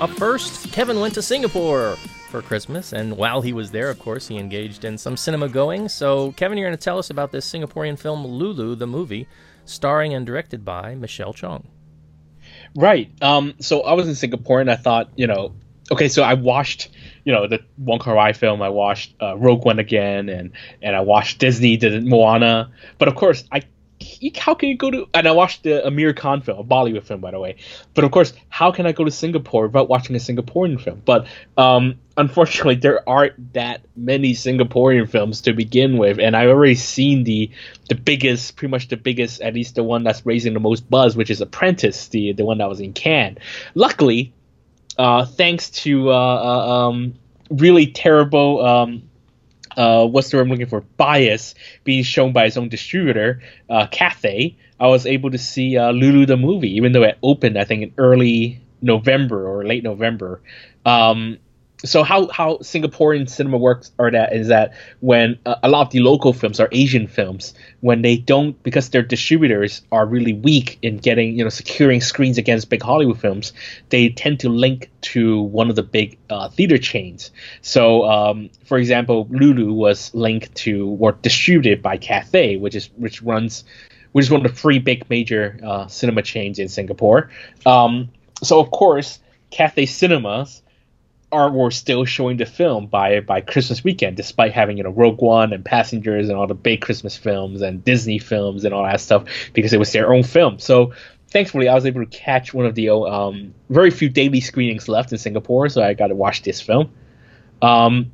Up first, Kevin went to Singapore for Christmas, and while he was there, of course, he engaged in some cinema going. So, Kevin, you're going to tell us about this Singaporean film, Lulu, the movie, starring and directed by Michelle Chong. Right. Um, so I was in Singapore, and I thought, you know, okay, so I watched, you know, the Wong Kar Wai film. I watched uh, Rogue One again, and and I watched Disney did Moana. But of course, I how can you go to? And I watched the Aamir Khan film, a Bollywood film, by the way. But of course, how can I go to Singapore without watching a Singaporean film? But um, unfortunately, there aren't that many Singaporean films to begin with, and I've already seen the the biggest, pretty much the biggest, at least the one that's raising the most buzz, which is Apprentice, the the one that was in Cannes. Luckily, uh, thanks to uh, uh, um, really terrible. Um, uh, what's the word I'm looking for? Bias being shown by its own distributor, uh, Cathay. I was able to see uh, Lulu the movie, even though it opened, I think, in early November or late November. Um, so how how Singaporean cinema works are that is that when uh, a lot of the local films are Asian films when they don't because their distributors are really weak in getting you know securing screens against big Hollywood films they tend to link to one of the big uh, theater chains. So um, for example Lulu was linked to or distributed by Cathay which is which runs which is one of the three big major uh, cinema chains in Singapore. Um, so of course Cathay Cinemas are were still showing the film by by Christmas weekend, despite having you know Rogue One and Passengers and all the big Christmas films and Disney films and all that stuff because it was their own film. So thankfully, I was able to catch one of the um, very few daily screenings left in Singapore, so I got to watch this film. Um,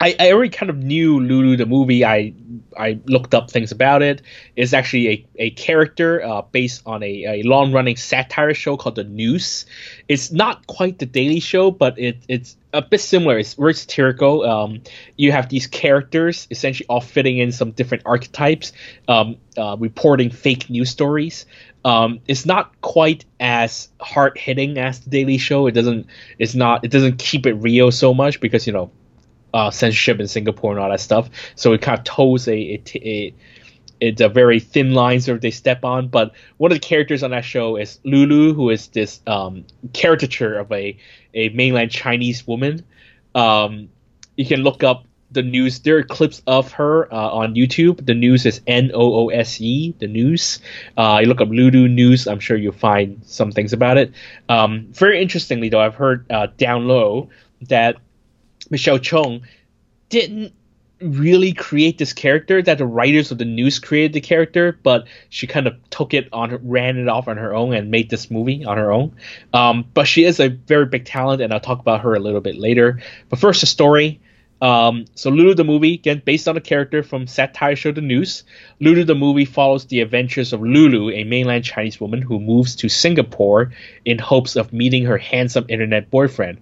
I, I already kind of knew Lulu the movie. I I looked up things about it. It's actually a, a character uh, based on a, a long running satire show called The Noose. It's not quite the Daily Show, but it, it's a bit similar. It's very satirical. Um, you have these characters essentially all fitting in some different archetypes, um, uh, reporting fake news stories. Um, it's not quite as hard hitting as the Daily Show. It doesn't. It's not. It doesn't keep it real so much because you know uh, censorship in Singapore and all that stuff. So it kind of toes a, a, a it's a very thin line sort of they step on. But one of the characters on that show is Lulu, who is this um, caricature of a a mainland Chinese woman. Um, you can look up the Noose. There are clips of her uh, on YouTube. The Noose is N O O S E. The Noose. Uh, you look up Lulu Noose. I'm sure you'll find some things about it. Um, very interestingly, though, I've heard uh, down low that Michelle Chong didn't really create this character that the writers of the Noose created the character but she kind of took it on ran it off on her own and made this movie on her own. Um, but she is a very big talent and i'll talk about her a little bit later. But first the story. Um, so lulu the movie again based on a character from satire show the Noose lulu the movie follows the adventures of lulu a mainland chinese woman who moves to singapore in hopes of meeting her handsome internet boyfriend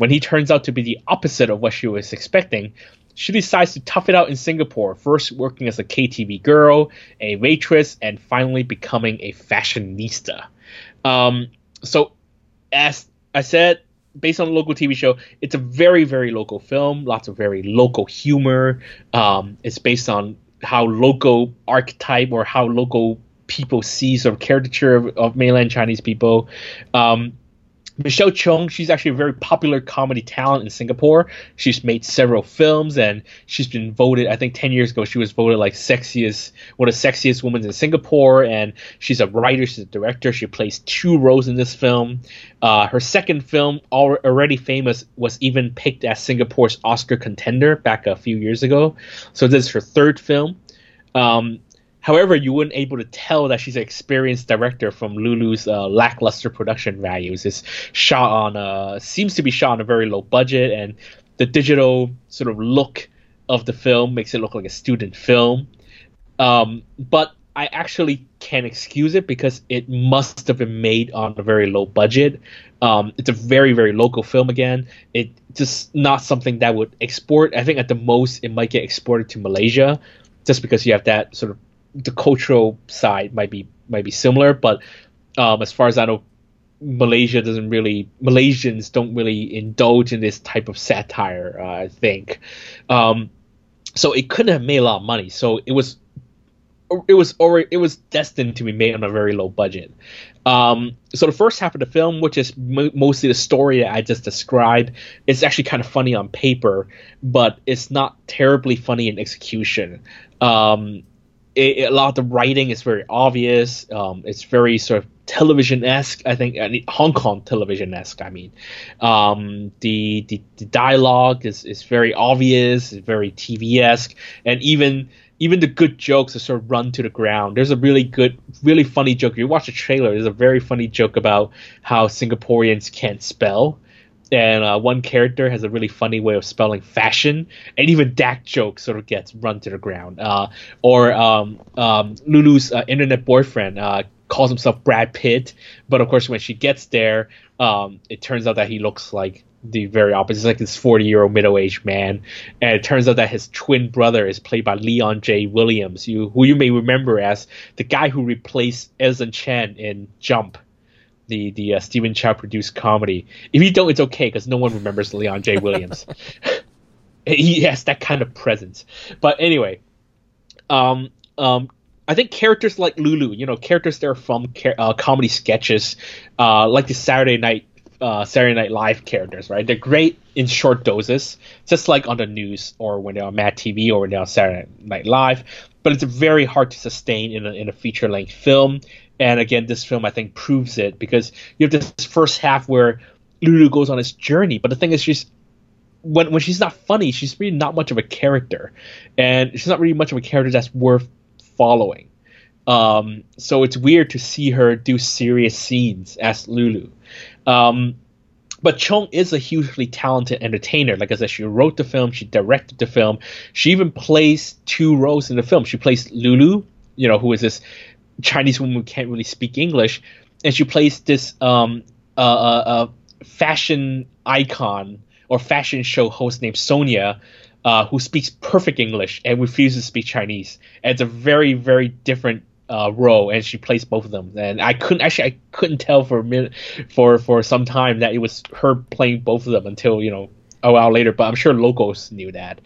when he turns out to be the opposite of what she was expecting, she decides to tough it out in Singapore, first working as a KTV girl, a waitress, and finally becoming a fashionista. Um, so, as I said, based on a local TV show, it's a very, very local film, lots of very local humor. Um, it's based on how local archetype or how local people see sort of caricature of, of mainland Chinese people. Um, Michelle Chong, she's actually a very popular comedy talent in Singapore. She's made several films and she's been voted, I think 10 years ago, she was voted like sexiest, one of the sexiest women in Singapore. And she's a writer, she's a director. She plays two roles in this film. Uh, her second film, already famous, was even picked as Singapore's Oscar contender back a few years ago. So this is her third film. Um, However, you weren't able to tell that she's an experienced director from Lulu's uh, lackluster production values. It's shot on a seems to be shot on a very low budget, and the digital sort of look of the film makes it look like a student film. Um, but I actually can excuse it because it must have been made on a very low budget. Um, it's a very very local film again. It just not something that would export. I think at the most it might get exported to Malaysia, just because you have that sort of the cultural side might be might be similar, but um, as far as I know, Malaysia doesn't really Malaysians don't really indulge in this type of satire. Uh, I think, um, so it couldn't have made a lot of money. So it was it was already it was destined to be made on a very low budget. Um, so the first half of the film, which is mo- mostly the story that I just described, is actually kind of funny on paper, but it's not terribly funny in execution. Um, it, a lot of the writing is very obvious. Um, it's very sort of television esque. I think Hong Kong television esque. I mean, um, the, the the dialogue is, is very obvious, very TV esque, and even even the good jokes are sort of run to the ground. There's a really good, really funny joke. You watch the trailer. There's a very funny joke about how Singaporeans can't spell and uh, one character has a really funny way of spelling fashion, and even that joke sort of gets run to the ground. Uh, or um, um, Lulu's uh, internet boyfriend uh, calls himself Brad Pitt, but of course when she gets there, um, it turns out that he looks like the very opposite. It's like this 40 year old middle aged man. And it turns out that his twin brother is played by Leon Jay Williams, you, who you may remember as the guy who replaced Eason Chan in Jump, the, the uh, Stephen Chow produced comedy. If you don't, it's okay because no one remembers Leon J. Williams. he has that kind of presence. But anyway, um, um, I think characters like Lulu, you know, characters that are from uh, comedy sketches, uh, like the Saturday Night uh, Saturday Night Live characters, right? They're great in short doses, just like on the Noose or when they're on Mad TV or when they're on Saturday Night Live. But it's very hard to sustain in a, in a feature length film. And again, this film I think proves it because you have this first half where Lulu goes on his journey, but the thing is, she's when when she's not funny, she's really not much of a character, and she's not really much of a character that's worth following. Um, so it's weird to see her do serious scenes as Lulu. Um, but Chong is a hugely talented entertainer. Like I said, she wrote the film, she directed the film, she even plays two roles in the film. She plays Lulu, you know, who is this Chinese woman who can't really speak English, and she plays this um, uh, uh, fashion icon or fashion show host named Sonia, uh, who speaks perfect English and refuses to speak Chinese. And it's a very, very different uh, role, and she plays both of them. And I couldn't actually I couldn't tell for a minute for for some time that it was her playing both of them until you know a while later. But I'm sure locals knew that.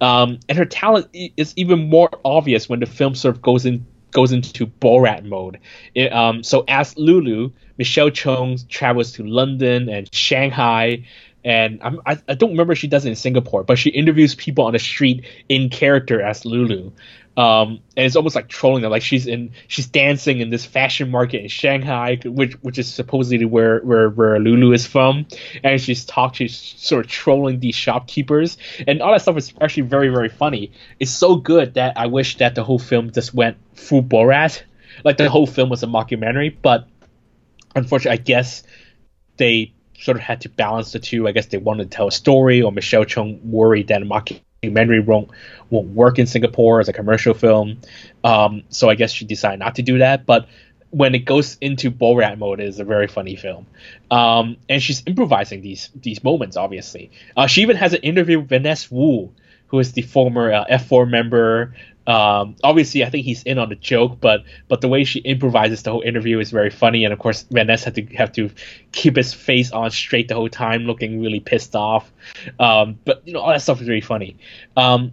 Um, and her talent is even more obvious when the film sort of goes in goes into Borat mode. It, um, so as Lulu, Michelle Chong travels to London and Shanghai and I'm, I, I don't remember she does it in Singapore, but she interviews people on the street in character as Lulu. Um, and it's almost like trolling them. Like she's in, she's dancing in this fashion market in Shanghai, which which is supposedly where where, where Lulu is from, and she's talking, she's sort of trolling these shopkeepers, and all that stuff is actually very very funny. It's so good that I wish that the whole film just went full Borat, like the whole film was a mockumentary. But unfortunately, I guess they sort of had to balance the two. I guess they wanted to tell a story, or Michelle Chong worried that a mockumentary documentary won't won't work in Singapore as a commercial film. Um, so I guess she decided not to do that. But when it goes into Borat mode, it is a very funny film. Um, and she's improvising these these moments. Obviously, uh, she even has an interview with Vanness Wu, who is the former uh, F4 member, um, obviously, I think he's in on the joke, but but the way she improvises the whole interview is very funny, and of course, Vanness had to have to keep his face on straight the whole time, looking really pissed off. Um, but you know, all that stuff is really funny. Um,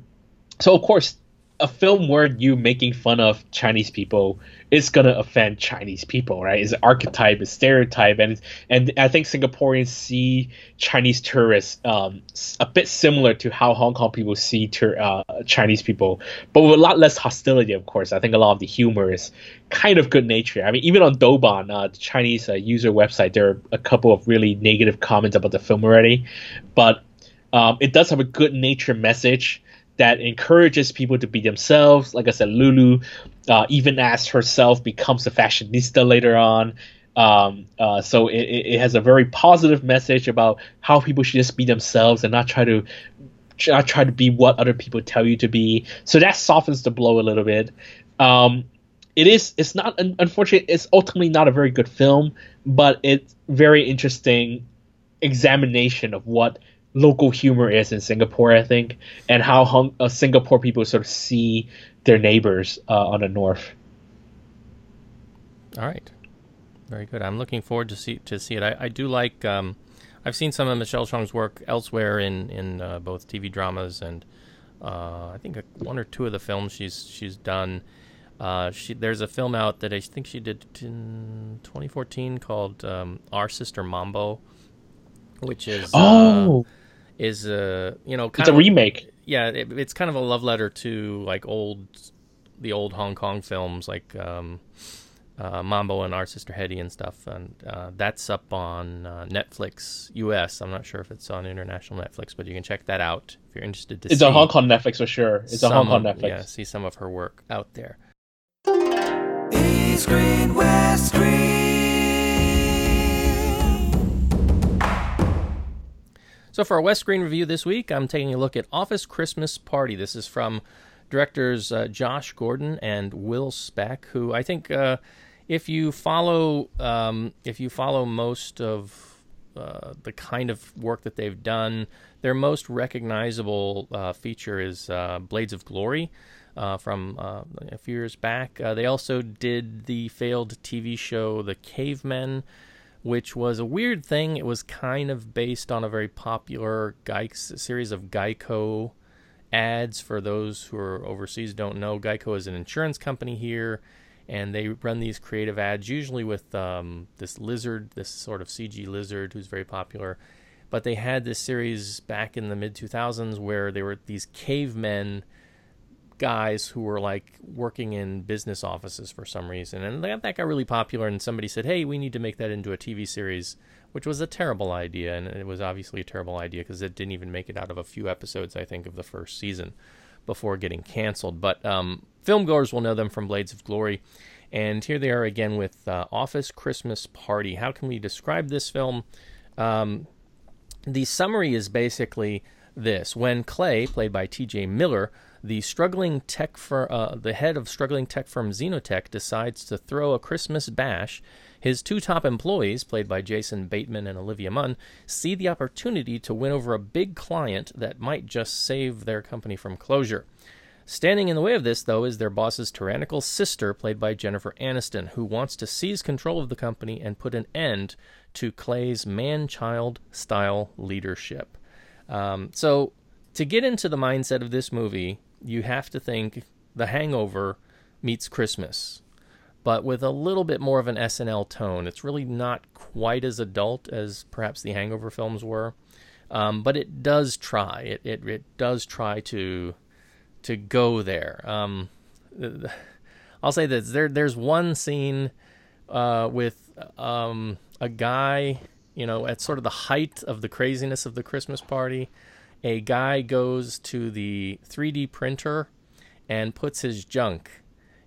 so of course, a film where you making fun of Chinese people is gonna offend Chinese people, right? It's an archetype, it's stereotype, and and I think Singaporeans see Chinese tourists um, a bit similar to how Hong Kong people see tur- uh, Chinese people, but with a lot less hostility, of course. I think a lot of the humor is kind of good nature. I mean, even on Douban, uh, the Chinese uh, user website, there are a couple of really negative comments about the film already, but um, it does have a good nature message that encourages people to be themselves. Like I said, Lulu, uh, even as herself, becomes a fashionista later on. Um, uh, so it, it has a very positive message about how people should just be themselves and not try to not try to be what other people tell you to be. So that softens the blow a little bit. Um, it is it's not unfortunately it's ultimately not a very good film, but it's very interesting examination of what local humor is in Singapore, I think, and how hung, uh, Singapore people sort of see their neighbors uh, on the north. All right, very good. I'm looking forward to see to see it. I, I do like. Um, I've seen some of Michelle Chong's work elsewhere in in uh, both TV dramas and uh, I think one or two of the films she's she's done. Uh, she, there's a film out that I think she did in 2014 called um, Our Sister Mambo, which is uh, oh is a you know it's a of, remake. Yeah, it, it's kind of a love letter to like old the old Hong Kong films like um, uh, Mambo and Our Sister Hetty and stuff, and uh, that's up on uh, Netflix US. I'm not sure if it's on international Netflix, but you can check that out if you're interested to. See. It's see a Hong Kong Netflix for sure. It's a Hong Kong Netflix. Yeah, see some of her work out there. East Screen, West Screen. So for our West Screen review this week, I'm taking a look at Office Christmas Party. This is from directors uh, Josh Gordon and Will Speck, who I think uh, if you follow um, if you follow most of uh, the kind of work that they've done. Their most recognizable uh, feature is uh, Blades of Glory uh, from a few years back. They also did the failed TV show The Cavemen, which was a weird thing. It was kind of based on a very popular Gy- series of Geico ads. For those who are overseas don't know, Geico is an insurance company here and they run these creative ads usually with um, this lizard, this sort of CG lizard who's very popular. But they had this series back in the mid 2000s where they were these cavemen guys who were like working in business offices for some reason. And that, that got really popular, and somebody said, hey, we need to make that into a TV series, which was a terrible idea. And it was obviously a terrible idea because it didn't even make it out of a few episodes, I think, of the first season before getting canceled. But um, film goers will know them from Blades of Glory. And here they are again with uh, Office Christmas Party. How can we describe this film? Um, the summary is basically this when Clay, played by TJ Miller, the struggling tech fir- uh, the head of struggling tech firm Zenotek, decides to throw a Christmas bash, his two top employees, played by Jason Bateman and Olivia Munn, see the opportunity to win over a big client that might just save their company from closure. Standing in the way of this, though, is their boss's tyrannical sister, played by Jennifer Aniston, who wants to seize control of the company and put an end to Clay's man child style leadership. Um, so, to get into the mindset of this movie, you have to think The Hangover meets Christmas, but with a little bit more of an SNL tone. It's really not quite as adult as perhaps the Hangover films were, um, but it does try. It, it it does try to to go there. Um, I'll say this: there there's one scene uh, with um, a guy, you know, at sort of the height of the craziness of the Christmas party. A guy goes to the 3D printer and puts his junk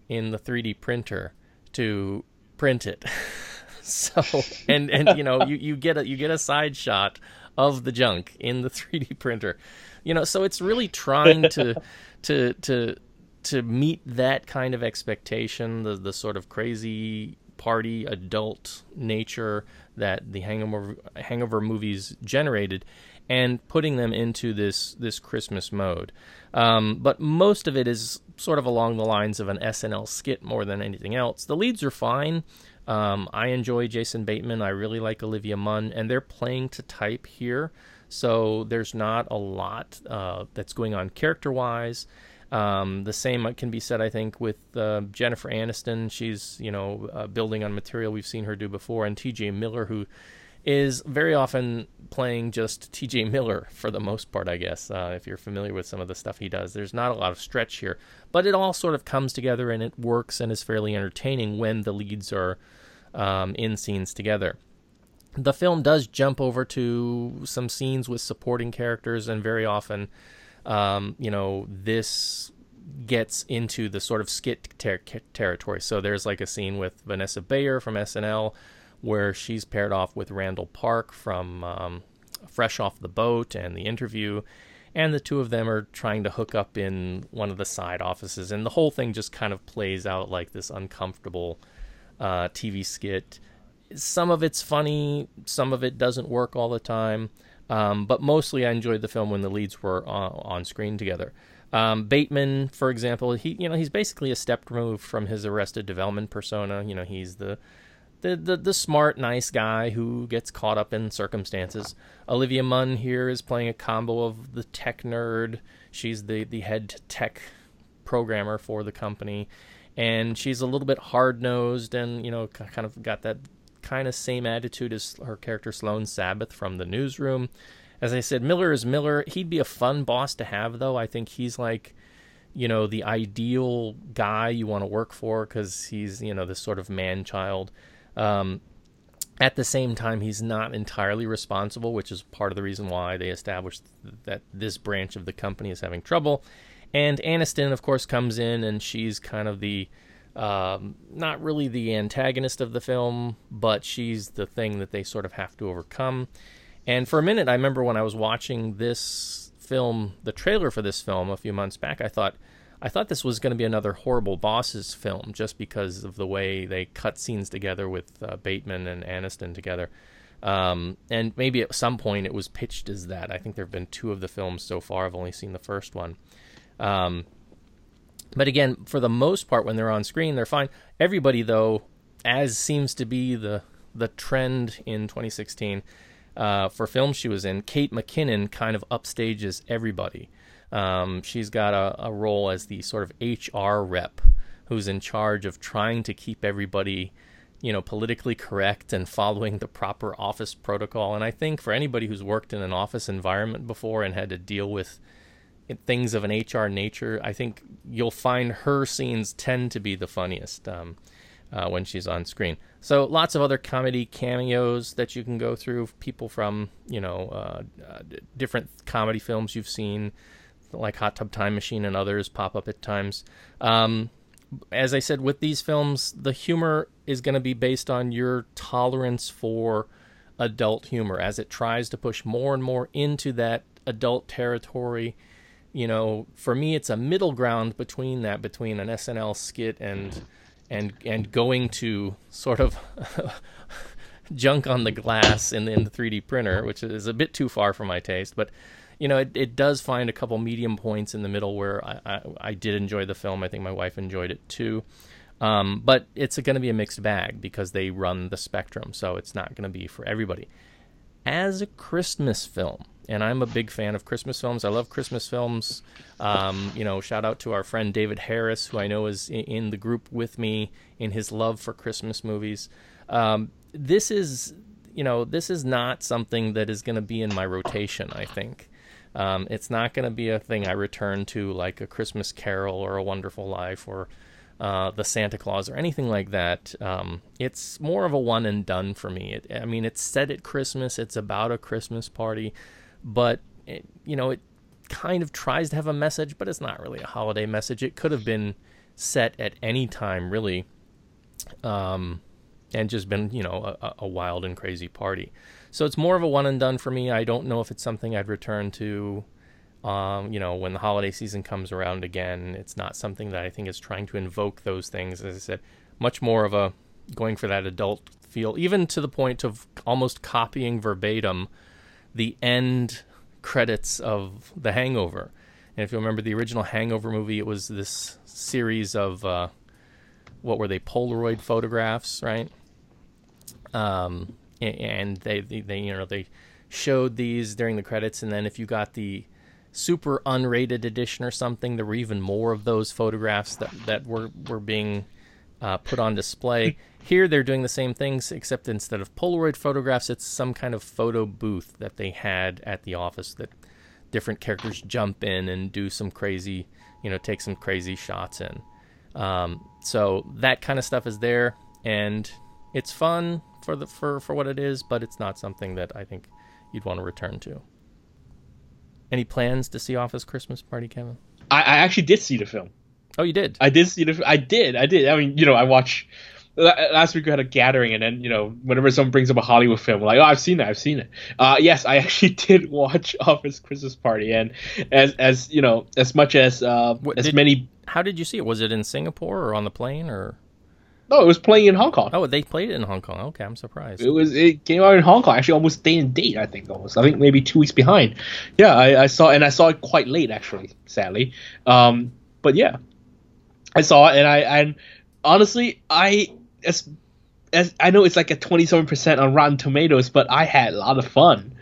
in the 3D printer to print it. so and and you know you, you get a you get a side shot of the junk in the 3D printer. You know, so it's really trying to to to to meet that kind of expectation, the the sort of crazy party adult nature that the hangover hangover movies generated and putting them into this this Christmas mode. Um, but most of it is sort of along the lines of an SNL skit more than anything else. The leads are fine. Um, I enjoy Jason Bateman. I really like Olivia Munn, and they're playing to type here. So there's not a lot uh, that's going on character wise. Um, the same can be said, I think, with uh, Jennifer Aniston. She's, you know, uh, building on material we've seen her do before, and T.J. Miller, who is very often playing just T.J. Miller for the most part, I guess. Uh, if you're familiar with some of the stuff he does, there's not a lot of stretch here, but it all sort of comes together and it works and is fairly entertaining when the leads are um, in scenes together the film does jump over to some scenes with supporting characters, and very often, um, you know, this gets into the sort of skit ter- territory. So there's like a scene with Vanessa Bayer from SNL where she's paired off with Randall Park from um, Fresh Off the Boat and the interview. And the two of them are trying to hook up in one of the side offices. And the whole thing just kind of plays out like this uncomfortable uh, TV skit some of it's funny, some of it doesn't work all the time. Um, but mostly, I enjoyed the film when the leads were on, on screen together. Um, Bateman, for example, he you know he's basically a step removed from his Arrested Development persona. You know, he's the the, the the smart, nice guy who gets caught up in circumstances. Olivia Munn here is playing a combo of the tech nerd. She's the the head tech programmer for the company, and she's a little bit hard nosed and you know kind of got that kind of same attitude as her character Sloan Sabbith from the newsroom. As I said, Miller is Miller. He'd be a fun boss to have, though. I think he's like, you know, the ideal guy you want to work for because he's, you know, this sort of man child. Um, at the same time, he's not entirely responsible, which is part of the reason why they established that this branch of the company is having trouble. And Aniston, of course, comes in and she's kind of the um, not really the antagonist of the film, but she's the thing that they sort of have to overcome. And for a minute, I remember when I was watching this film, the trailer for this film a few months back, I thought, I thought this was going to be another horrible bosses film, just because of the way they cut scenes together with uh, Bateman and Aniston together. Um, and maybe at some point it was pitched as that. I think there have been two of the films so far. I've only seen the first one. Um, but again, for the most part, when they're on screen, they're fine. Everybody, though, as seems to be the the trend in 2016 uh, for films she was in, Kate McKinnon kind of upstages everybody. Um, she's got a, a role as the sort of HR rep who's in charge of trying to keep everybody you know, politically correct and following the proper office protocol. And I think for anybody who's worked in an office environment before and had to deal with things of an HR nature, I think you'll find her scenes tend to be the funniest um, uh, when she's on screen. So lots of other comedy cameos that you can go through. People from you know uh, uh, different comedy films you've seen, like Hot Tub Time Machine and others, pop up at times. Um, as I said, with these films, the humor is going to be based on your tolerance for adult humor as it tries to push more and more into that adult territory. You know, for me, it's a middle ground between that, between an SNL skit and and and going to sort of junk on the glass in, in the 3D printer, which is a bit too far for my taste. But you know, it, it does find a couple medium points in the middle where I, I, I did enjoy the film. I think my wife enjoyed it too. Um, but it's going to be a mixed bag because they run the spectrum, so it's not going to be for everybody. As a Christmas film, and I'm a big fan of Christmas films. I love Christmas films. Um, you know, shout out to our friend David Harris, who I know is in the group with me in his love for Christmas movies. Um, this is, you know, this is not something that is going to be in my rotation. I think. Um, it's not going to be a thing I return to like a Christmas Carol or a Wonderful Life or uh, the Santa Claus or anything like that. Um, it's more of a one and done for me. It, I mean, it's set at Christmas. It's about a Christmas party, but it, you know, it kind of tries to have a message, but it's not really a holiday message. It could have been set at any time, really, um, and just been you know a, a wild and crazy party. So it's more of a one and done for me. I don't know if it's something I'd return to. Um, you know, when the holiday season comes around again, it's not something that I think is trying to invoke those things. As I said, much more of a going for that adult feel, even to the point of almost copying verbatim the end credits of The Hangover. And if you remember the original Hangover movie, it was this series of uh, what were they Polaroid photographs, right? Um, and they, they, they, you know they showed these during the credits, and then if you got the super unrated edition or something, there were even more of those photographs that that were were being uh, put on display. Here they're doing the same things, except instead of Polaroid photographs, it's some kind of photo booth that they had at the office that different characters jump in and do some crazy, you know, take some crazy shots in. Um, so that kind of stuff is there, and it's fun for the for for what it is, but it's not something that I think you'd want to return to. Any plans to see Office Christmas Party, Kevin? I, I actually did see the film. Oh, you did. I did see the. I did. I did. I mean, you know, I watch. Last week we had a gathering, and then you know, whenever someone brings up a Hollywood film, like, "Oh, I've seen it. I've seen it." Uh, yes, I actually did watch Office Christmas Party, and as as you know, as much as uh, What, as did- many. How did you see it? Was it in Singapore or on the plane or? No, it was playing in Hong Kong. Oh, they played it in Hong Kong. Okay, I'm surprised. It was it came out in Hong Kong actually almost day and date I think almost I think maybe two weeks behind. Yeah, I, I saw and I saw it quite late actually, sadly. Um, but yeah, I saw it and I and honestly I as as I know it's like a twenty seven percent on Rotten Tomatoes, but I had a lot of fun.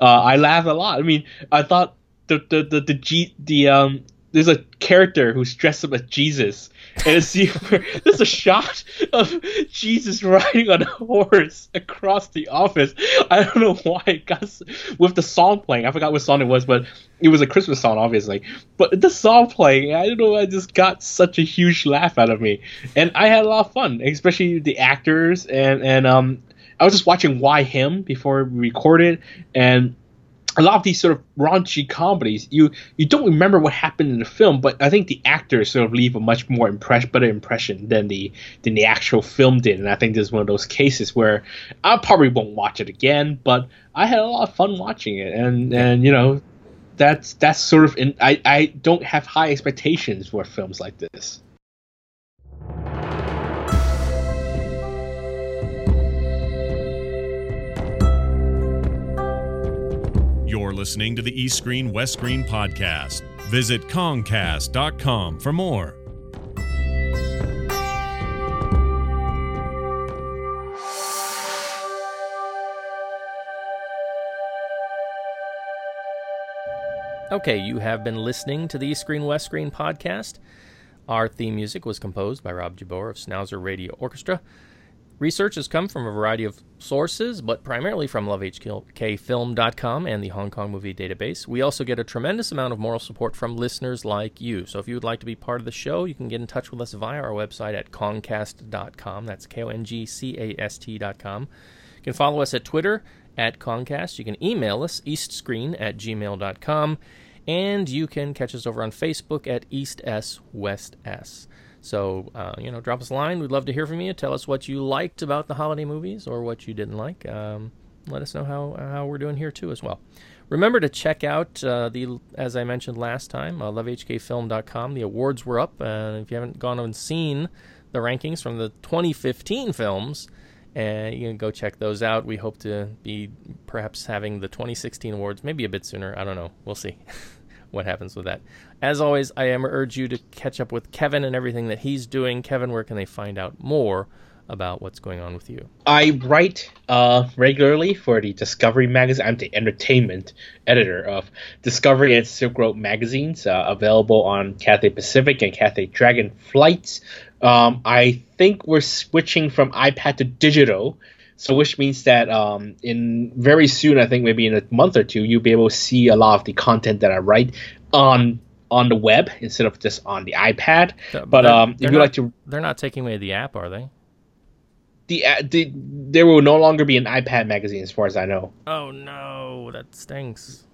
Uh, I laughed a lot. I mean, I thought the the the the, G, the um there's a character who's dressed up as Jesus, and it's there's a shot of Jesus riding on a horse across the office. I don't know why it got with the song playing. I forgot what song it was, but it was a Christmas song, obviously. But the song playing, I don't know, I just got such a huge laugh out of me, and I had a lot of fun, especially the actors and and um. I was just watching Why Him before we recorded, and a lot of these sort of raunchy comedies, you you don't remember what happened in the film, but I think the actors sort of leave a much more impress better impression than the than the actual film did, and I think this is one of those cases where I probably won't watch it again, but I had a lot of fun watching it, and and you know, that's that's sort of in, I I don't have high expectations for films like this. You're listening to the East Screen West Screen podcast. Visit Kongcast.com for more. Okay, you have been listening to the East Screen West Screen podcast. Our theme music was composed by Rob Jabor of Schnauzer Radio Orchestra. Research has come from a variety of sources, but primarily from lovehkfilm.com and the Hong Kong Movie Database. We also get a tremendous amount of moral support from listeners like you. So if you would like to be part of the show, you can get in touch with us via our website at kongcast.com. That's K O N G C A S T.com. You can follow us at Twitter at Kongcast. You can email us, eastscreen at gmail.com. And you can catch us over on Facebook at East S West S. So, uh, you know, drop us a line. We'd love to hear from you. Tell us what you liked about the holiday movies or what you didn't like. Um, let us know how, how we're doing here, too, as well. Remember to check out uh, the, as I mentioned last time, uh, lovehkfilm.com. The awards were up. Uh, if you haven't gone and seen the rankings from the 2015 films, and you can go check those out. We hope to be perhaps having the 2016 awards maybe a bit sooner. I don't know. We'll see what happens with that. As always, I am urge you to catch up with Kevin and everything that he's doing. Kevin, where can they find out more about what's going on with you? I write uh, regularly for the Discovery magazine. I'm the entertainment editor of Discovery and Silk Road magazines, uh, available on Cathay Pacific and Cathay Dragon flights. Um, I think we're switching from iPad to digital, so which means that um, in very soon, I think maybe in a month or two, you'll be able to see a lot of the content that I write on on the web instead of just on the iPad. But um, if you like to, They're not taking away the app, are they? the, the there will no longer be an iPad magazine, as far as I know. Oh no, that stinks.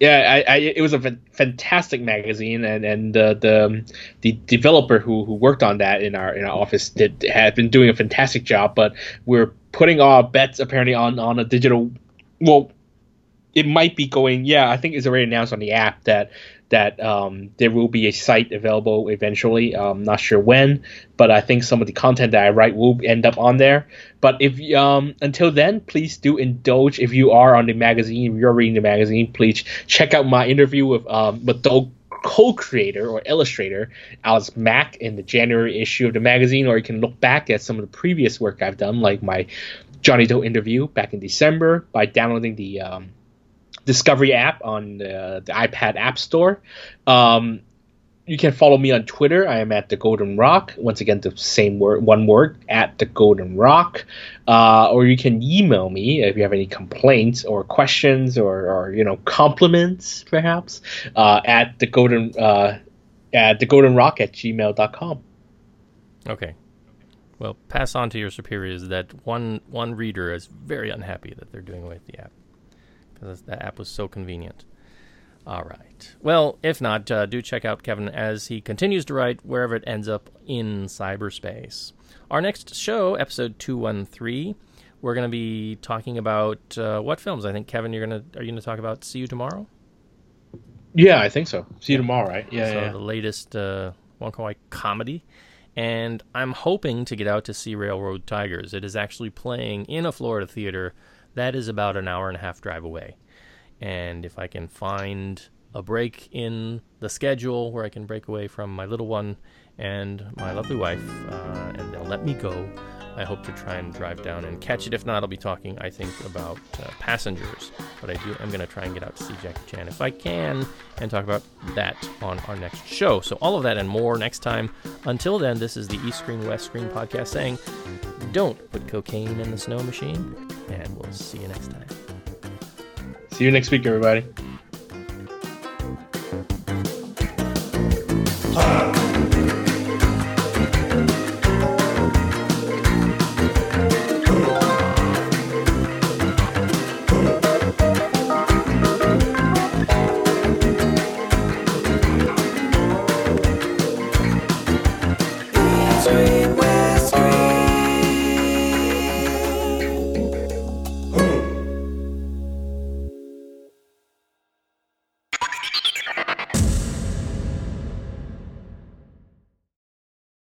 Yeah, I, I, it was a fan- fantastic magazine, and and uh, the the developer who, who worked on that in our in our office did had been doing a fantastic job. But we're putting our bets apparently on on a digital. Well, it might be going. Yeah, I think it's already announced on the app that that um, there will be a site available eventually. I'm not sure when, but I think some of the content that I write will end up on there. But if um, until then, please do indulge. If you are on the magazine, if you're reading the magazine, please check out my interview with um, with the co-creator or illustrator Alex Mack in the January issue of the magazine, or you can look back at some of the previous work I've done, like my Johnnie To interview back in December by downloading the um, Discovery app on the, the iPad App Store. Um, you can follow me on Twitter. I am at the Golden Rock. Once again, the same word, one word, at the Golden Rock. Uh, or you can email me if you have any complaints or questions or, or you know compliments, perhaps, uh, at the Golden uh, at the Golden Rock at gmail.com. Okay. Well, pass on to your superiors that one one reader is very unhappy that they're doing away with the app because that app was so convenient. All right. Well, if not, uh, do check out Kevin as he continues to write wherever it ends up in cyberspace. Our next show, episode two one three, we're going to be talking about uh, what films? I think Kevin, you're gonna are you going to talk about See You Tomorrow? Yeah, I think so. See you tomorrow, right? Yeah, so yeah. the latest uh, Wong Kar Wai comedy, and I'm hoping to get out to see Railroad Tigers. It is actually playing in a Florida theater that is about an hour and a half drive away, and if I can find a break in the schedule where I can break away from my little one and my lovely wife, uh, and they'll let me go. I hope to try and drive down and catch it. If not, I'll be talking, I think, about uh, passengers. But I do, I'm going to try and get out to see Jackie Chan if I can, and talk about that on our next show. So all of that and more next time. Until then, this is the East Screen West Screen podcast saying, don't put cocaine in the snow machine, and we'll see you next time. See you next week, everybody.